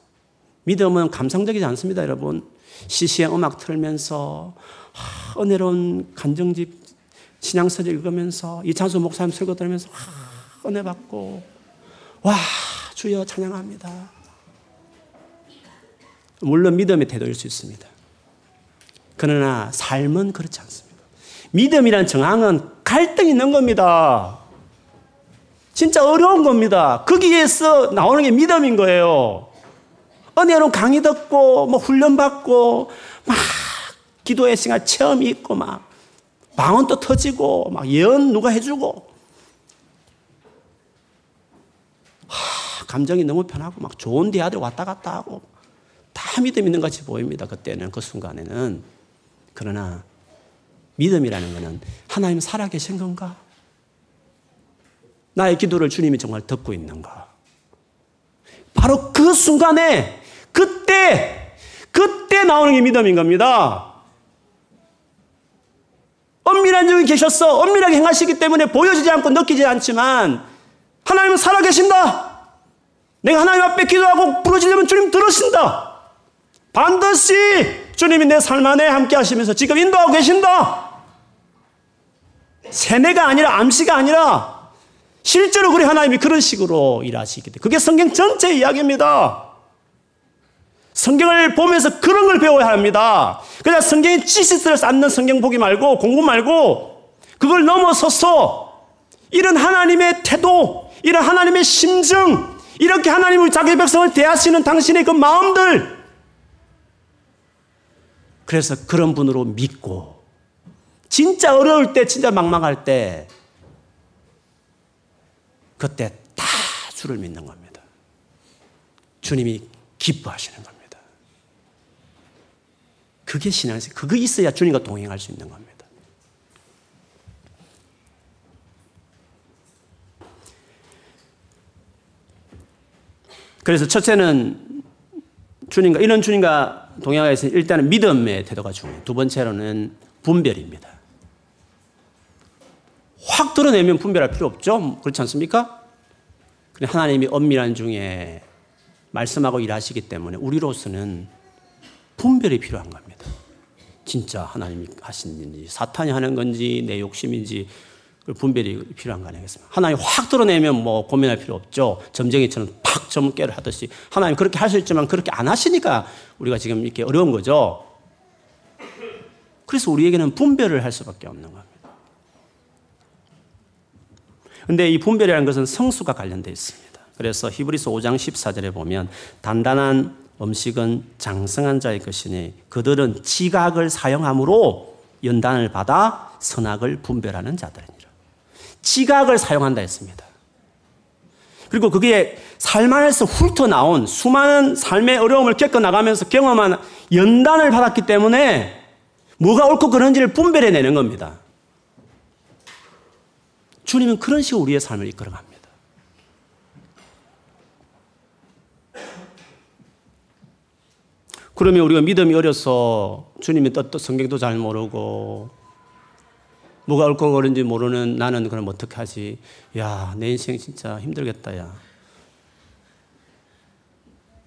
믿음은 감상적이지 않습니다, 여러분. 시시한 음악 틀면서 하, 은혜로운 간정집 신앙서적 읽으면서 이찬수 목사님 설교 들으면서 하, 은혜 받고 와 주여 찬양합니다. 물론 믿음의 태도일 수 있습니다. 그러나 삶은 그렇지 않습니다. 믿음이란 정황은 갈등이 있는 겁니다. 진짜 어려운 겁니다. 거기에서 나오는 게 믿음인 거예요. 은혜로 강의 듣고, 뭐 훈련받고, 막 기도의 시간 체험이 있고, 막 방언도 터지고, 막 예언 누가 해주고. 하, 감정이 너무 편하고, 막 좋은 대화들 왔다 갔다 하고, 다 믿음 있는 같이 보입니다. 그때는, 그 순간에는. 그러나, 믿음이라는 것은 하나님 살아계신 건가? 나의 기도를 주님이 정말 듣고 있는가? 바로 그 순간에, 그때, 그때 나오는 게 믿음인 겁니다. 엄밀한 중에 계셨어. 엄밀하게 행하시기 때문에 보여지지 않고 느끼지 않지만, 하나님은 살아계신다. 내가 하나님 앞에 기도하고 부러지려면 주님 들으신다. 반드시 주님이 내 삶 안에 함께 하시면서 지금 인도하고 계신다. 세뇌가 아니라 암시가 아니라 실제로 우리 하나님이 그런 식으로 일하시기 때문에 그게 성경 전체 이야기입니다. 성경을 보면서 그런 걸 배워야 합니다. 그냥 성경의 지식들을 쌓는 성경 보기 말고 공부 말고 그걸 넘어서서 이런 하나님의 태도, 이런 하나님의 심정, 이렇게 하나님을 자기 백성을 대하시는 당신의 그 마음들 그래서 그런 분으로 믿고 진짜 어려울 때, 진짜 막막할 때 그때 다 주를 믿는 겁니다. 주님이 기뻐하시는 겁니다. 그게 신앙생 그거 있어야 주님과 동행할 수 있는 겁니다. 그래서 첫째는 주님과 이런 주님과 동행하기 위해서 일단은 믿음의 태도가 중요해요. 두 번째로는 분별입니다. 확 드러내면 분별할 필요 없죠. 그렇지 않습니까? 하나님이 엄밀한 중에 말씀하고 일하시기 때문에 우리로서는 분별이 필요한 겁니다. 진짜 하나님이 하신 일인지 사탄이 하는 건지 내 욕심인지 분별이 필요한 거 아니겠습니까? 하나님 확 드러내면 뭐 고민할 필요 없죠. 점쟁이처럼 팍 점괘를 하듯이 하나님 그렇게 할 수 있지만 그렇게 안 하시니까 우리가 지금 이렇게 어려운 거죠. 그래서 우리에게는 분별을 할 수밖에 없는 겁니다. 근데 이 분별이라는 것은 성수가 관련되어 있습니다. 그래서 히브리서 5장 14절에 보면 단단한 음식은 장성한 자의 것이니 그들은 지각을 사용함으로 연단을 받아 선악을 분별하는 자들이니라. 지각을 사용한다 했습니다. 그리고 그게 삶 안에서 훑어나온 수많은 삶의 어려움을 겪어나가면서 경험한 연단을 받았기 때문에 뭐가 옳고 그른지를 분별해내는 겁니다. 주님은 그런 식으로 우리의 삶을 이끌어갑니다. 그러면 우리가 믿음이 어려서 주님의 뜻도 성경도 잘 모르고 뭐가 옳고 지 모르는 나는 그럼 어떻게 하지? 야, 내 인생 진짜 힘들겠다, 야.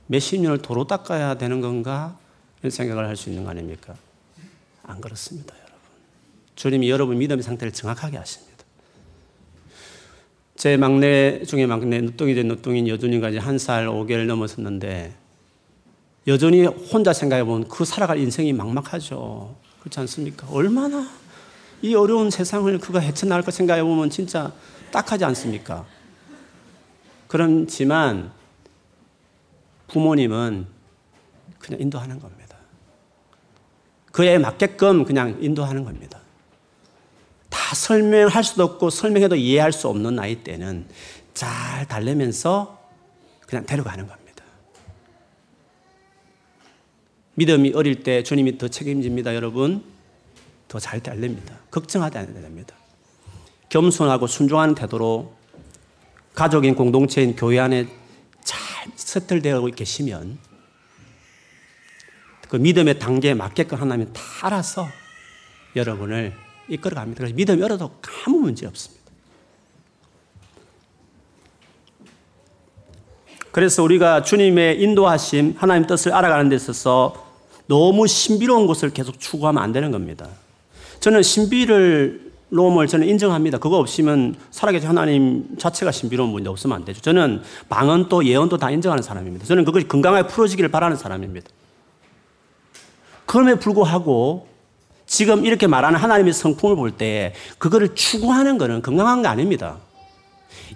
몇십 년을 도로 닦아야 되는 건가? 이런 생각을 할 수 있는 거 아닙니까? 안 그렇습니다, 여러분. 주님이 여러분 믿음의 상태를 정확하게 하십니다. 제 막내 중에 막내 늦둥이 된 늦둥이인 여준이가 이제 한살 5개월 넘었었는데 여전히 혼자 생각해 보면 그 살아갈 인생이 막막하죠. 그렇지 않습니까? 얼마나 이 어려운 세상을 그가 헤쳐나갈 거 생각해 보면 진짜 딱하지 않습니까? 그렇지만 부모님은 그냥 인도하는 겁니다. 그에 맞게끔 그냥 인도하는 겁니다. 다 설명할 수도 없고 설명해도 이해할 수 없는 나이 때는 잘 달래면서 그냥 데려가는 겁니다. 믿음이 어릴 때 주님이 더 책임집니다, 여러분. 더 잘 달랩니다. 걱정하지 않아야 됩니다. 겸손하고 순종하는 태도로 가족인 공동체인 교회 안에 잘 세틀되어 계시면 그 믿음의 단계에 맞게끔 하나님 다 알아서 여러분을 이끌어 갑니다. 그래서 믿음이 어려도 아무 문제 없습니다. 그래서 우리가 주님의 인도하심, 하나님 뜻을 알아가는 데 있어서 너무 신비로운 것을 계속 추구하면 안 되는 겁니다. 저는 신비를 로움을 저는 인정합니다. 그거 없으면 살아계신 하나님 자체가 신비로운 문제 없으면 안 되죠. 저는 방언도 예언도 다 인정하는 사람입니다. 저는 그것이 건강하게 풀어지기를 바라는 사람입니다. 그럼에 불구하고 지금 이렇게 말하는 하나님의 성품을 볼 때 그거를 추구하는 것은 건강한 거 아닙니다.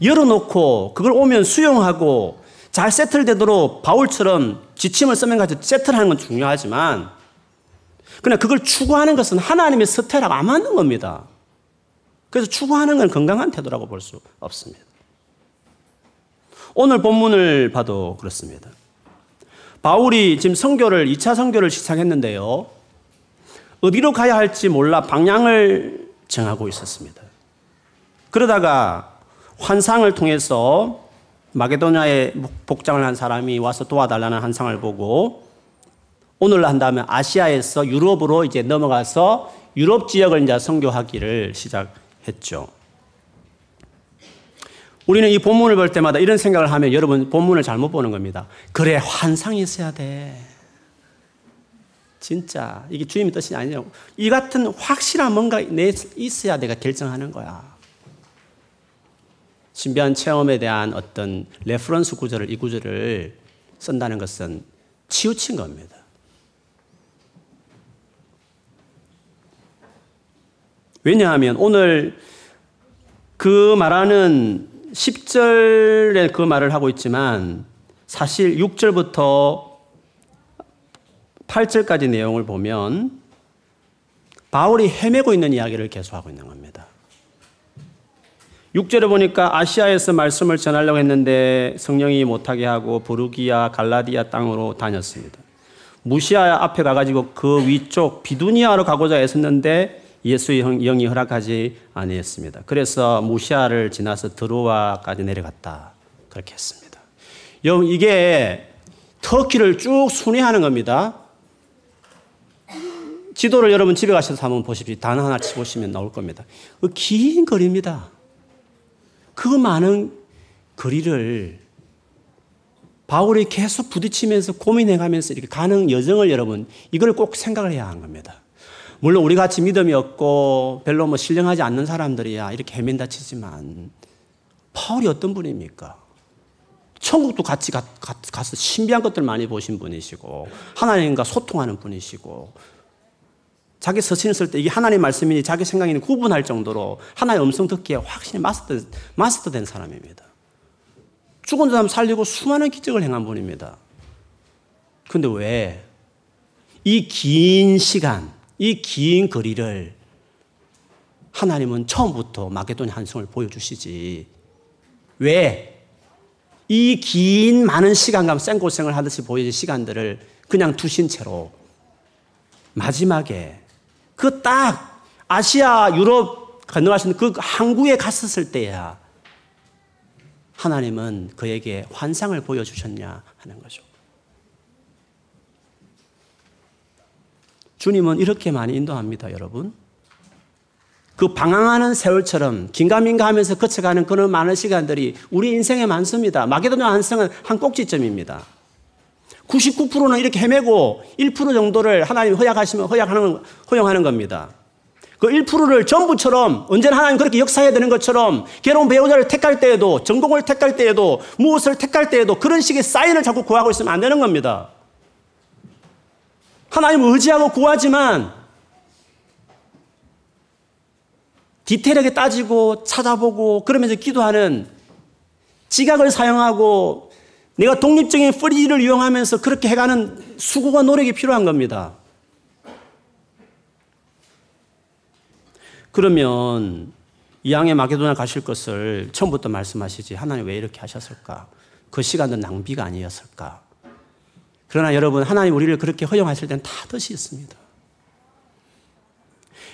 열어놓고 그걸 오면 수용하고 잘 세틀되도록 바울처럼 지침을 쓰면 가지고 세틀하는 건 중요하지만 그러나 그걸 추구하는 것은 하나님의 스태라고 안 맞는 겁니다. 그래서 추구하는 건 건강한 태도라고 볼 수 없습니다. 오늘 본문을 봐도 그렇습니다. 바울이 지금 성교를 2차 성교를 시작했는데요. 어디로 가야 할지 몰라 방향을 정하고 있었습니다. 그러다가 환상을 통해서 마게도냐에 복장을 한 사람이 와서 도와달라는 환상을 보고 오늘 한다면 아시아에서 유럽으로 이제 넘어가서 유럽 지역을 이제 선교하기를 시작했죠. 우리는 이 본문을 볼 때마다 이런 생각을 하면 여러분 본문을 잘못 보는 겁니다. 그래, 환상이 있어야 돼. 진짜. 이게 주님의 뜻이 아니에요. 이 같은 확실한 뭔가 내 있어야 내가 결정하는 거야. 신비한 체험에 대한 어떤 reference 구절을, 이 구절을 쓴다는 것은 치우친 겁니다. 왜냐하면 오늘 그 말하는 10절에 그 말을 하고 있지만 사실 6절부터 8절까지 내용을 보면 바울이 헤매고 있는 이야기를 계속하고 있는 겁니다. 6절에 보니까 아시아에서 말씀을 전하려고 했는데 성령이 못하게 하고 부르기아 갈라디아 땅으로 다녔습니다. 무시아 앞에 가가지고 그 위쪽 비두니아로 가고자 했었는데 예수의 영이 허락하지 아니했습니다. 그래서 무시아를 지나서 드로아까지 내려갔다. 그렇게 했습니다. 여러분 이게 터키를 쭉 순회하는 겁니다. 지도를 여러분 집에 가셔서 한번 보십시오. 단 하나 치보시면 나올 겁니다. 그긴 거리입니다. 그 많은 거리를 바울이 계속 부딪히면서 고민해가면서 이렇게 가는 여정을 여러분 이걸 꼭 생각을 해야 하는 겁니다. 물론 우리 같이 믿음이 없고 별로 뭐 신령하지 않는 사람들이야 이렇게 헤맨다 치지만 파울이 어떤 분입니까? 천국도 같이 가, 서 신비한 것들 많이 보신 분이시고 하나님과 소통하는 분이시고 자기 서신을 쓸 때 이게 하나님 말씀이니 자기 생각이니 구분할 정도로 하나의 음성 듣기에 확실히 마스터, 마스터 된 사람입니다. 죽은 사람 살리고 수많은 기적을 행한 분입니다. 근데 왜 이 긴 시간, 이 긴 거리를 하나님은 처음부터 마게도냐 한성을 보여주시지. 왜? 이 긴 많은 시간감 생고생을 하듯이 보여진 시간들을 그냥 두신 채로 마지막에 그 딱 아시아, 유럽 있는 그 항구에 갔었을 때야 하나님은 그에게 환상을 보여주셨냐 하는 거죠. 주님은 이렇게 많이 인도합니다, 여러분. 그 방황하는 세월처럼 긴가민가 하면서 거쳐가는 그런 많은 시간들이 우리 인생에 많습니다. 마게도냐 한성은 한 꼭지점입니다. 99%는 이렇게 헤매고 1% 정도를 하나님 허약하시면 허약하는, 허용하는 겁니다. 그 1%를 전부처럼 언제나 하나님 그렇게 역사해야 되는 것처럼 괴로운 배우자를 택할 때에도 전공을 택할 때에도 무엇을 택할 때에도 그런 식의 사인을 자꾸 구하고 있으면 안 되는 겁니다. 하나님 의지하고 구하지만 디테일하게 따지고 찾아보고 그러면서 기도하는 지각을 사용하고 내가 독립적인 프리를 이용하면서 그렇게 해가는 수고와 노력이 필요한 겁니다. 그러면 이양의 마게도나 가실 것을 처음부터 말씀하시지 하나님 왜 이렇게 하셨을까? 그 시간은 낭비가 아니었을까? 그러나 여러분 하나님 우리를 그렇게 허용하실 때는 다 뜻이 있습니다.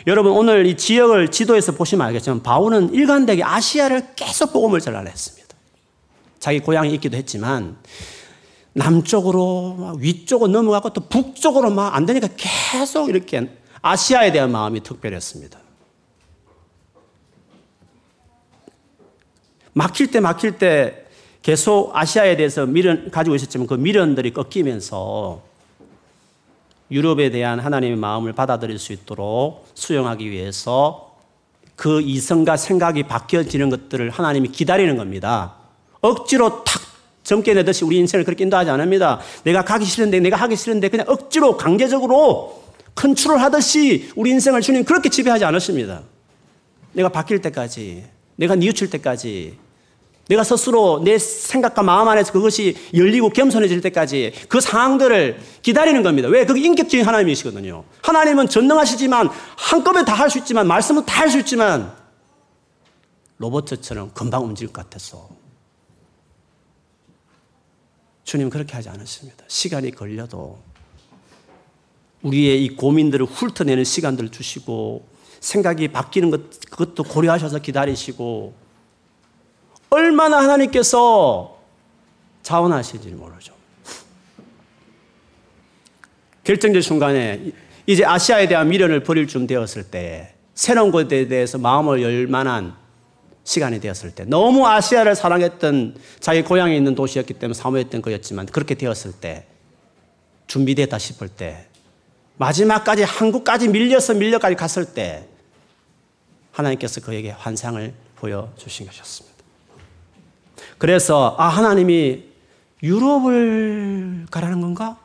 여러분 오늘 이 지역을 지도에서 보시면 알겠지만 바울은 일관되게 아시아를 계속 복음을 전하했습니다. 자기 고향이 있기도 했지만 남쪽으로 위쪽으로 넘어가고 또 북쪽으로 막 안 되니까 계속 이렇게 아시아에 대한 마음이 특별했습니다. 막힐 때 막힐 때 계속 아시아에 대해서 미련 가지고 있었지만 그 미련들이 꺾이면서 유럽에 대한 하나님의 마음을 받아들일 수 있도록 수용하기 위해서 그 이성과 생각이 바뀌어지는 것들을 하나님이 기다리는 겁니다. 억지로 탁 젊게 내듯이 우리 인생을 그렇게 인도하지 않습니다. 내가 가기 싫은데, 내가 하기 싫은데, 그냥 억지로 강제적으로 컨트롤 하듯이 우리 인생을 주님 그렇게 지배하지 않으십니다. 내가 바뀔 때까지, 내가 뉘우칠 때까지, 내가 스스로 내 생각과 마음 안에서 그것이 열리고 겸손해질 때까지 그 상황들을 기다리는 겁니다. 왜? 그게 인격적인 하나님이시거든요. 하나님은 전능하시지만 한꺼번에 다 할 수 있지만 말씀은 다 할 수 있지만 로버트처럼 금방 움직일 것 같아서 주님 그렇게 하지 않으십니다. 시간이 걸려도 우리의 이 고민들을 훑어내는 시간들을 주시고 생각이 바뀌는 것 그것도 고려하셔서 기다리시고 얼마나 하나님께서 자원하시는지 모르죠. 결정적 순간에 이제 아시아에 대한 미련을 버릴 쯤 되었을 때 새로운 것에 대해서 마음을 열 만한 시간이 되었을 때 너무 아시아를 사랑했던 자기 고향에 있는 도시였기 때문에 사모했던 거였지만 그렇게 되었을 때 준비됐다 싶을 때 마지막까지 한국까지 밀려서 밀려까지 갔을 때 하나님께서 그에게 환상을 보여주신 것이었습니다. 그래서 아 하나님이 유럽을 가라는 건가?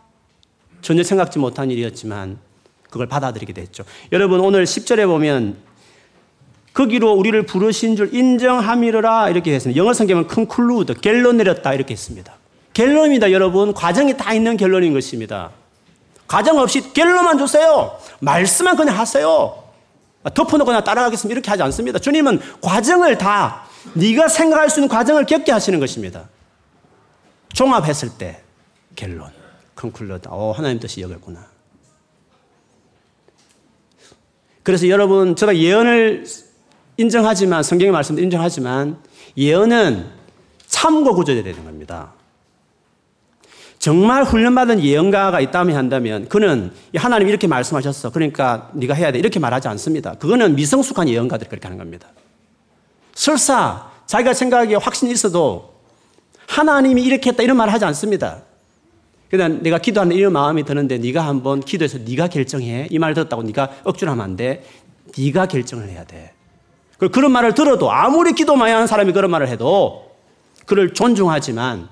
전혀 생각지 못한 일이었지만 그걸 받아들이게 됐죠. 여러분 오늘 10절에 보면 거기로 우리를 부르신 줄 인정함이라 이렇게 했습니다. 영어 성경은 conclude, 결론 내렸다 이렇게 했습니다. 결론입니다, 여러분. 과정이 다 있는 결론인 것입니다. 과정 없이 결론만 주세요. 말씀만 그냥 하세요. 덮어놓고 그냥 따라가겠습니다. 이렇게 하지 않습니다. 주님은 과정을 다 네가 생각할 수 있는 과정을 겪게 하시는 것입니다. 종합했을 때 결론, 컨클러드. 어, 하나님 뜻이 여겼구나. 그래서 여러분, 제가 예언을 인정하지만, 성경의 말씀도 인정하지만, 예언은 참고 구조돼야 되는 겁니다. 정말 훈련받은 예언가가 있다면 한다면 그는 하나님 이렇게 말씀하셨어. 그러니까 네가 해야 돼. 이렇게 말하지 않습니다. 그거는 미성숙한 예언가들이 그렇게 하는 겁니다. 설사 자기가 생각하기에 확신이 있어도 하나님이 이렇게 했다 이런 말을 하지 않습니다. 그냥 내가 기도하는 이런 마음이 드는데 네가 한번 기도해서 네가 결정해. 이말 듣었다고 네가 억지로 하면 안 돼. 네가 결정을 해야 돼. 그런 말을 들어도 아무리 기도 많이 하는 사람이 그런 말을 해도 그를 존중하지만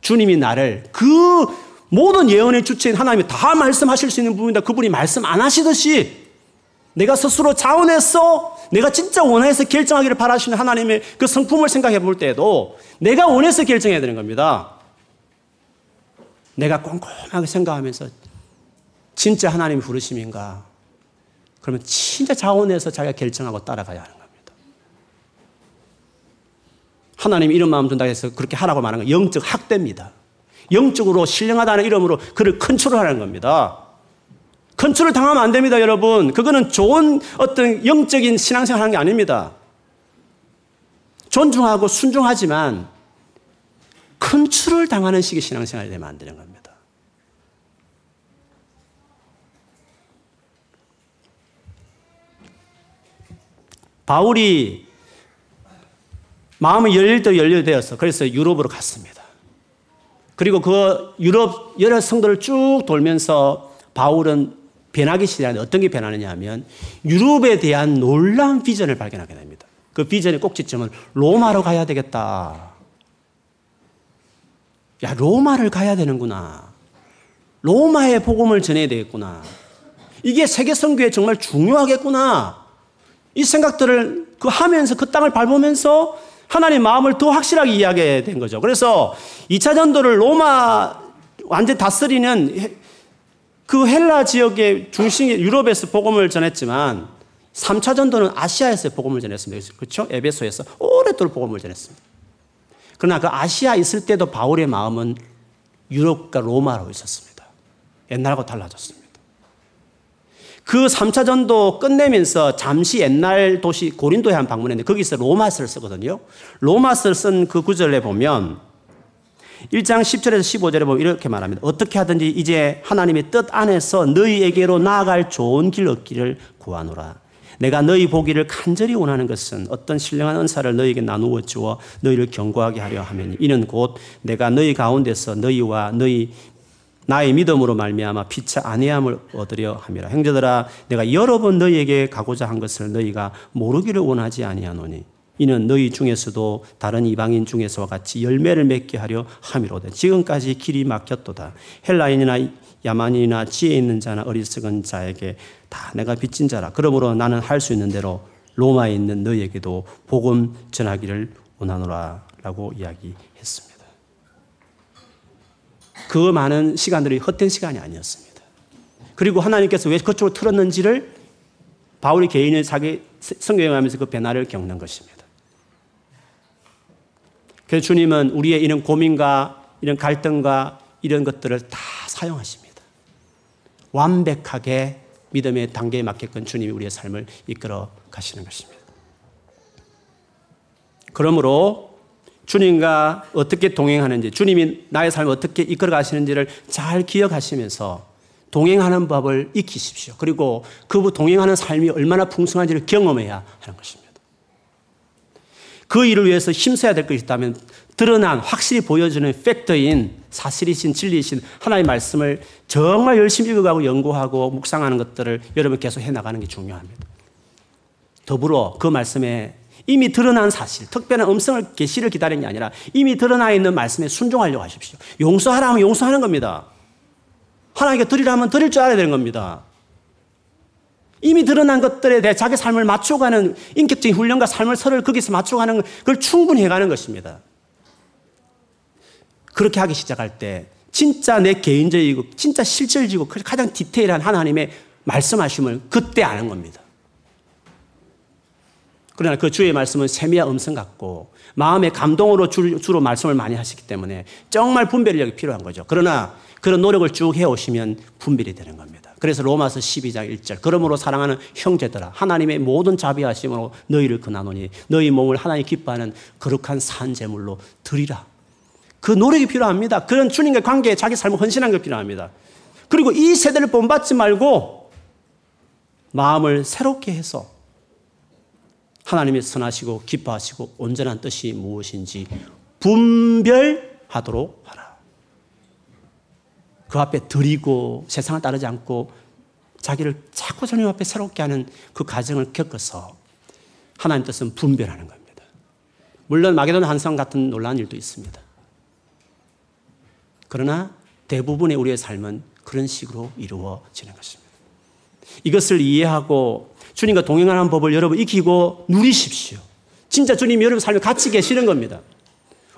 주님이 나를 그 모든 예언의 주체인 하나님이 다 말씀하실 수 있는 부분이다. 그분이 말씀 안 하시듯이 내가 스스로 자원해서 내가 진짜 원해서 결정하기를 바라시는 하나님의 그 성품을 생각해 볼 때에도 내가 원해서 결정해야 되는 겁니다. 내가 꼼꼼하게 생각하면서 진짜 하나님이 부르심인가? 그러면 진짜 자원해서 자기가 결정하고 따라가야 하는 겁니다. 하나님 이런 마음 든다 해서 그렇게 하라고 말하는 건 영적 학대입니다. 영적으로 신령하다는 이름으로 그를 컨트롤하는 겁니다. 컨트롤 당하면 안 됩니다, 여러분. 그거는 좋은 어떤 영적인 신앙생활 하는 게 아닙니다. 존중하고 순종하지만 컨트롤 당하는 식의 신앙생활이 되면 안 되는 겁니다. 바울이 마음이 열릴 때 열려되었어. 그래서 유럽으로 갔습니다. 그리고 그 유럽 여러 성도를 쭉 돌면서 바울은 변하기 시작하는데 어떤 게 변하느냐 하면 유럽에 대한 놀라운 비전을 발견하게 됩니다. 그 비전의 꼭지점은 로마로 가야 되겠다. 야, 로마를 가야 되는구나. 로마의 복음을 전해야 되겠구나. 이게 세계 선교에 정말 중요하겠구나. 이 생각들을 그 하면서 그 땅을 밟으면서 하나님 마음을 더 확실하게 이해하게 된 거죠. 그래서 2차 전도를 로마 완전 다스리는 그 헬라 지역의 중심 유럽에서 복음을 전했지만 3차 전도는 아시아에서 복음을 전했습니다. 그렇죠? 에베소에서 오랫도록 복음을 전했습니다. 그러나 그 아시아 있을 때도 바울의 마음은 유럽과 로마로 있었습니다. 옛날하고 달라졌습니다. 그 3차 전도 끝내면서 잠시 옛날 도시 고린도에 한 방문했는데 거기서 로마서를 쓰거든요. 로마서를 쓴 그 구절에 보면 1장 10절에서 15절에 보면 이렇게 말합니다. 어떻게 하든지 이제 하나님의 뜻 안에서 너희에게로 나아갈 좋은 길 얻기를 구하노라. 내가 너희 보기를 간절히 원하는 것은 어떤 신령한 은사를 너희에게 나누어 주어 너희를 경고하게 하려 하면 이는 곧 내가 너희 가운데서 너희와 너희 나의 믿음으로 말미암아 피차 안해함을 얻으려 함이라. 형제들아 내가 여러 번 너희에게 가고자 한 것을 너희가 모르기를 원하지 아니하노니 이는 너희 중에서도 다른 이방인 중에서와 같이 열매를 맺게 하려 함이로다. 지금까지 길이 막혔도다. 헬라인이나 야만인이나 지혜 있는 자나 어리석은 자에게 다 내가 빚진 자라. 그러므로 나는 할 수 있는 대로 로마에 있는 너희에게도 복음 전하기를 원하노라라고 이야기했습니다. 그 많은 시간들이 헛된 시간이 아니었습니다. 그리고 하나님께서 왜 그쪽으로 틀었는지를 바울이 개인의 자기 성경에 하면서 그 변화를 겪는 것입니다. 그래서 주님은 우리의 이런 고민과 이런 갈등과 이런 것들을 다 사용하십니다. 완벽하게 믿음의 단계에 맞게끔 주님이 우리의 삶을 이끌어 가시는 것입니다. 그러므로 주님과 어떻게 동행하는지, 주님이 나의 삶을 어떻게 이끌어 가시는지를 잘 기억하시면서 동행하는 법을 익히십시오. 그리고 그 동행하는 삶이 얼마나 풍성한지를 경험해야 하는 것입니다. 그 일을 위해서 힘써야 될 것이 있다면 드러난 확실히 보여주는 팩터인 사실이신 진리이신 하나님의 말씀을 정말 열심히 읽어가고 연구하고 묵상하는 것들을 여러분 계속 해나가는 게 중요합니다. 더불어 그 말씀에 이미 드러난 사실, 특별한 음성을 계시를 기다리는 게 아니라 이미 드러나 있는 말씀에 순종하려고 하십시오. 용서하라 하면 용서하는 겁니다. 하나님께 드리라 하면 드릴 줄 알아야 되는 겁니다. 이미 드러난 것들에 대해 자기 삶을 맞춰가는 인격적인 훈련과 삶을 서로 거기서 맞춰가는 걸 충분히 해가는 것입니다. 그렇게 하기 시작할 때 진짜 내 개인적이고 진짜 실질적이고 가장 디테일한 하나님의 말씀하심을 그때 아는 겁니다. 그러나 그 주의 말씀은 세미한 음성 같고 마음의 감동으로 주로 말씀을 많이 하시기 때문에 정말 분별력이 필요한 거죠. 그러나 그런 노력을 쭉 해오시면 분별이 되는 겁니다. 그래서 로마서 12장 1절 그러므로 사랑하는 형제들아 하나님의 모든 자비하심으로 너희를 근하노니 너희 몸을 하나님 기뻐하는 거룩한 산재물로 드리라. 그 노력이 필요합니다. 그런 주님과 관계에 자기 삶을 헌신한 게 필요합니다. 그리고 이 세대를 본받지 말고 마음을 새롭게 해서 하나님이 선하시고 기뻐하시고 온전한 뜻이 무엇인지 분별하도록 하라. 그 앞에 드리고 세상을 따르지 않고 자기를 자꾸 주님 앞에 새롭게 하는 그 과정을 겪어서 하나님 뜻은 분별하는 겁니다. 물론 마게돈 한성 같은 놀라운 일도 있습니다. 그러나 대부분의 우리의 삶은 그런 식으로 이루어지는 것입니다. 이것을 이해하고 주님과 동행하는 법을 여러분 익히고 누리십시오. 진짜 주님 여러분 삶에 같이 계시는 겁니다.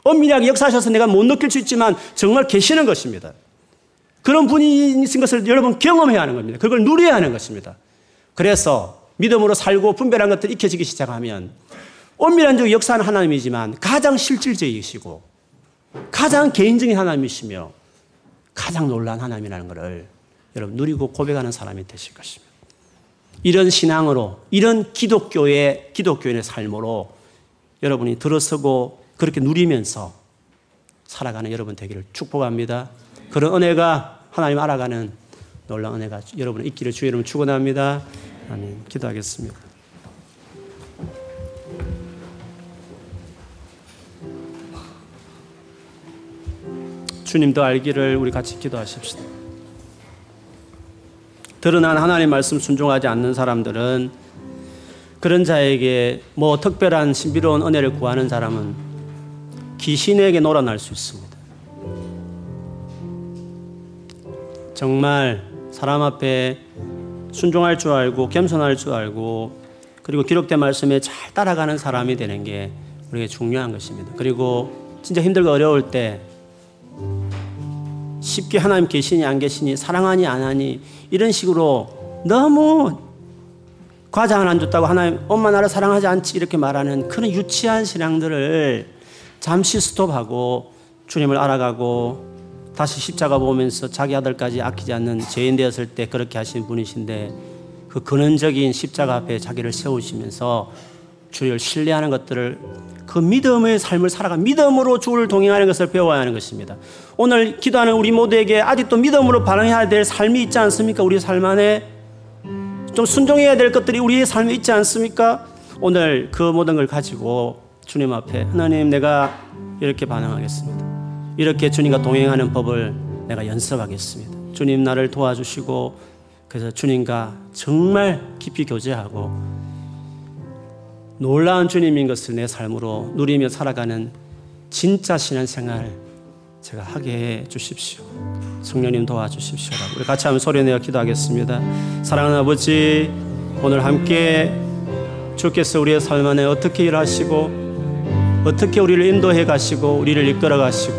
엄밀하게 역사하셔서 내가 못 느낄 수 있지만 정말 계시는 것입니다. 그런 분이 있는 것을 여러분 경험해야 하는 겁니다. 그걸 누려야 하는 것입니다. 그래서 믿음으로 살고 분별한 것들 익혀지기 시작하면 엄밀한 역사는 하나님이지만 가장 실질적이시고 가장 개인적인 하나님이시며 가장 놀란 하나님이라는 것을 여러분 누리고 고백하는 사람이 되실 것입니다. 이런 신앙으로 이런 기독교의 기독교인의 삶으로 여러분이 들어서고 그렇게 누리면서 살아가는 여러분 되기를 축복합니다. 그런 은혜가 하나님 알아가는 놀라운 은혜가 여러분 있기를 주의 이름 축원합니다. 아멘. 기도하겠습니다. 주님도 알기를 우리 같이 기도하십시다. 드러난 하나님 말씀 순종하지 않는 사람들은 그런 자에게 뭐 특별한 신비로운 은혜를 구하는 사람은 귀신에게 놀아날 수 있습니다. 정말 사람 앞에 순종할 줄 알고 겸손할 줄 알고 그리고 기록된 말씀에 잘 따라가는 사람이 되는 게 우리에게 중요한 것입니다. 그리고 진짜 힘들고 어려울 때 쉽게 하나님 계시니 안 계시니 사랑하니 안 하니 이런 식으로 너무 과장을 안 줬다고 하나님 엄마 나를 사랑하지 않지 이렇게 말하는 그런 유치한 신앙들을 잠시 스톱하고 주님을 알아가고 다시 십자가 보면서 자기 아들까지 아끼지 않는 죄인 되었을 때 그렇게 하신 분이신데 그 근원적인 십자가 앞에 자기를 세우시면서 주를 신뢰하는 것들을 그 믿음의 삶을 살아가 믿음으로 주를 동행하는 것을 배워야 하는 것입니다. 오늘 기도하는 우리 모두에게 아직도 믿음으로 반응해야 될 삶이 있지 않습니까? 우리 삶 안에 좀 순종해야 될 것들이 우리의 삶에 있지 않습니까? 오늘 그 모든 걸 가지고 주님 앞에 하나님 내가 이렇게 반응하겠습니다. 이렇게 주님과 동행하는 법을 내가 연습하겠습니다. 주님 나를 도와주시고 그래서 주님과 정말 깊이 교제하고 놀라운 주님인 것을 내 삶으로 누리며 살아가는 진짜 신앙생활 제가 하게 해 주십시오. 성령님 도와주십시오. 우리 같이 한번 소리내어 기도하겠습니다. 사랑하는 아버지, 오늘 함께 주께서 우리의 삶 안에 어떻게 일하시고 어떻게 우리를 인도해 가시고 우리를 이끌어 가시고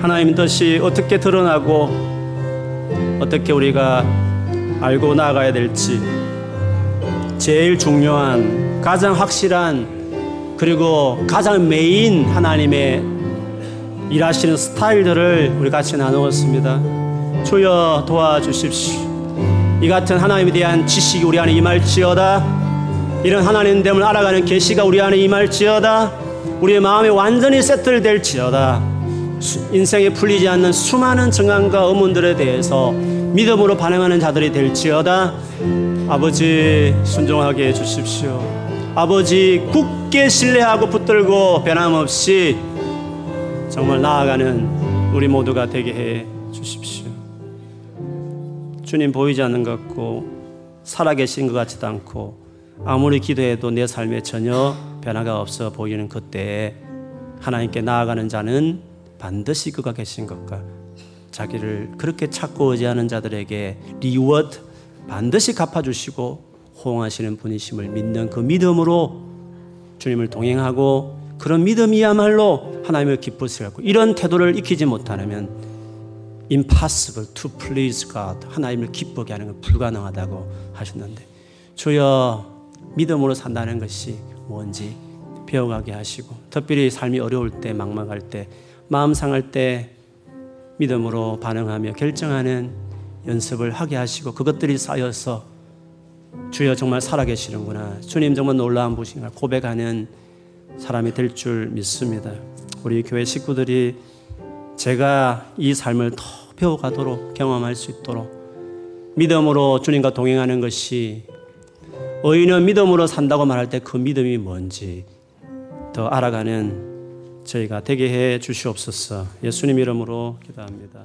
하나님 뜻이 어떻게 드러나고 어떻게 우리가 알고 나아가야 될지 제일 중요한 가장 확실한 그리고 가장 메인 하나님의 일하시는 스타일들을 우리 같이 나누었습니다. 주여 도와주십시오. 이 같은 하나님에 대한 지식이 우리 안에 임할지어다. 이런 하나님됨을 알아가는 계시가 우리 안에 임할지어다. 우리의 마음에 완전히 세틀될지어다. 인생에 풀리지 않는 수많은 증안과 의문들에 대해서 믿음으로 반응하는 자들이 될지어다. 아버지 순종하게 해주십시오. 아버지 굳게 신뢰하고 붙들고 변함없이 정말 나아가는 우리 모두가 되게 해 주십시오. 주님 보이지 않는 것 같고 살아계신 것 같지도 않고 아무리 기도해도 내 삶에 전혀 변화가 없어 보이는 그때에 하나님께 나아가는 자는 반드시 그가 계신 것과 자기를 그렇게 찾고 의지하는 자들에게 reward 반드시 갚아주시고 호응하시는 분이심을 믿는 그 믿음으로 주님을 동행하고 그런 믿음이야말로 하나님을 기쁘시게 하고 이런 태도를 익히지 못하면 impossible to please God 하나님을 기쁘게 하는 건 불가능하다고 하셨는데 주여 믿음으로 산다는 것이 뭔지 배워가게 하시고 특별히 삶이 어려울 때 막막할 때 마음 상할 때 믿음으로 반응하며 결정하는 연습을 하게 하시고 그것들이 쌓여서 주여 정말 살아계시는구나 주님 정말 놀라운 분이신가 고백하는 사람이 될 줄 믿습니다. 우리 교회 식구들이 제가 이 삶을 더 배워가도록 경험할 수 있도록 믿음으로 주님과 동행하는 것이 의인은 믿음으로 산다고 말할 때 그 믿음이 뭔지 더 알아가는 저희가 되게 해 주시옵소서. 예수님 이름으로 기도합니다.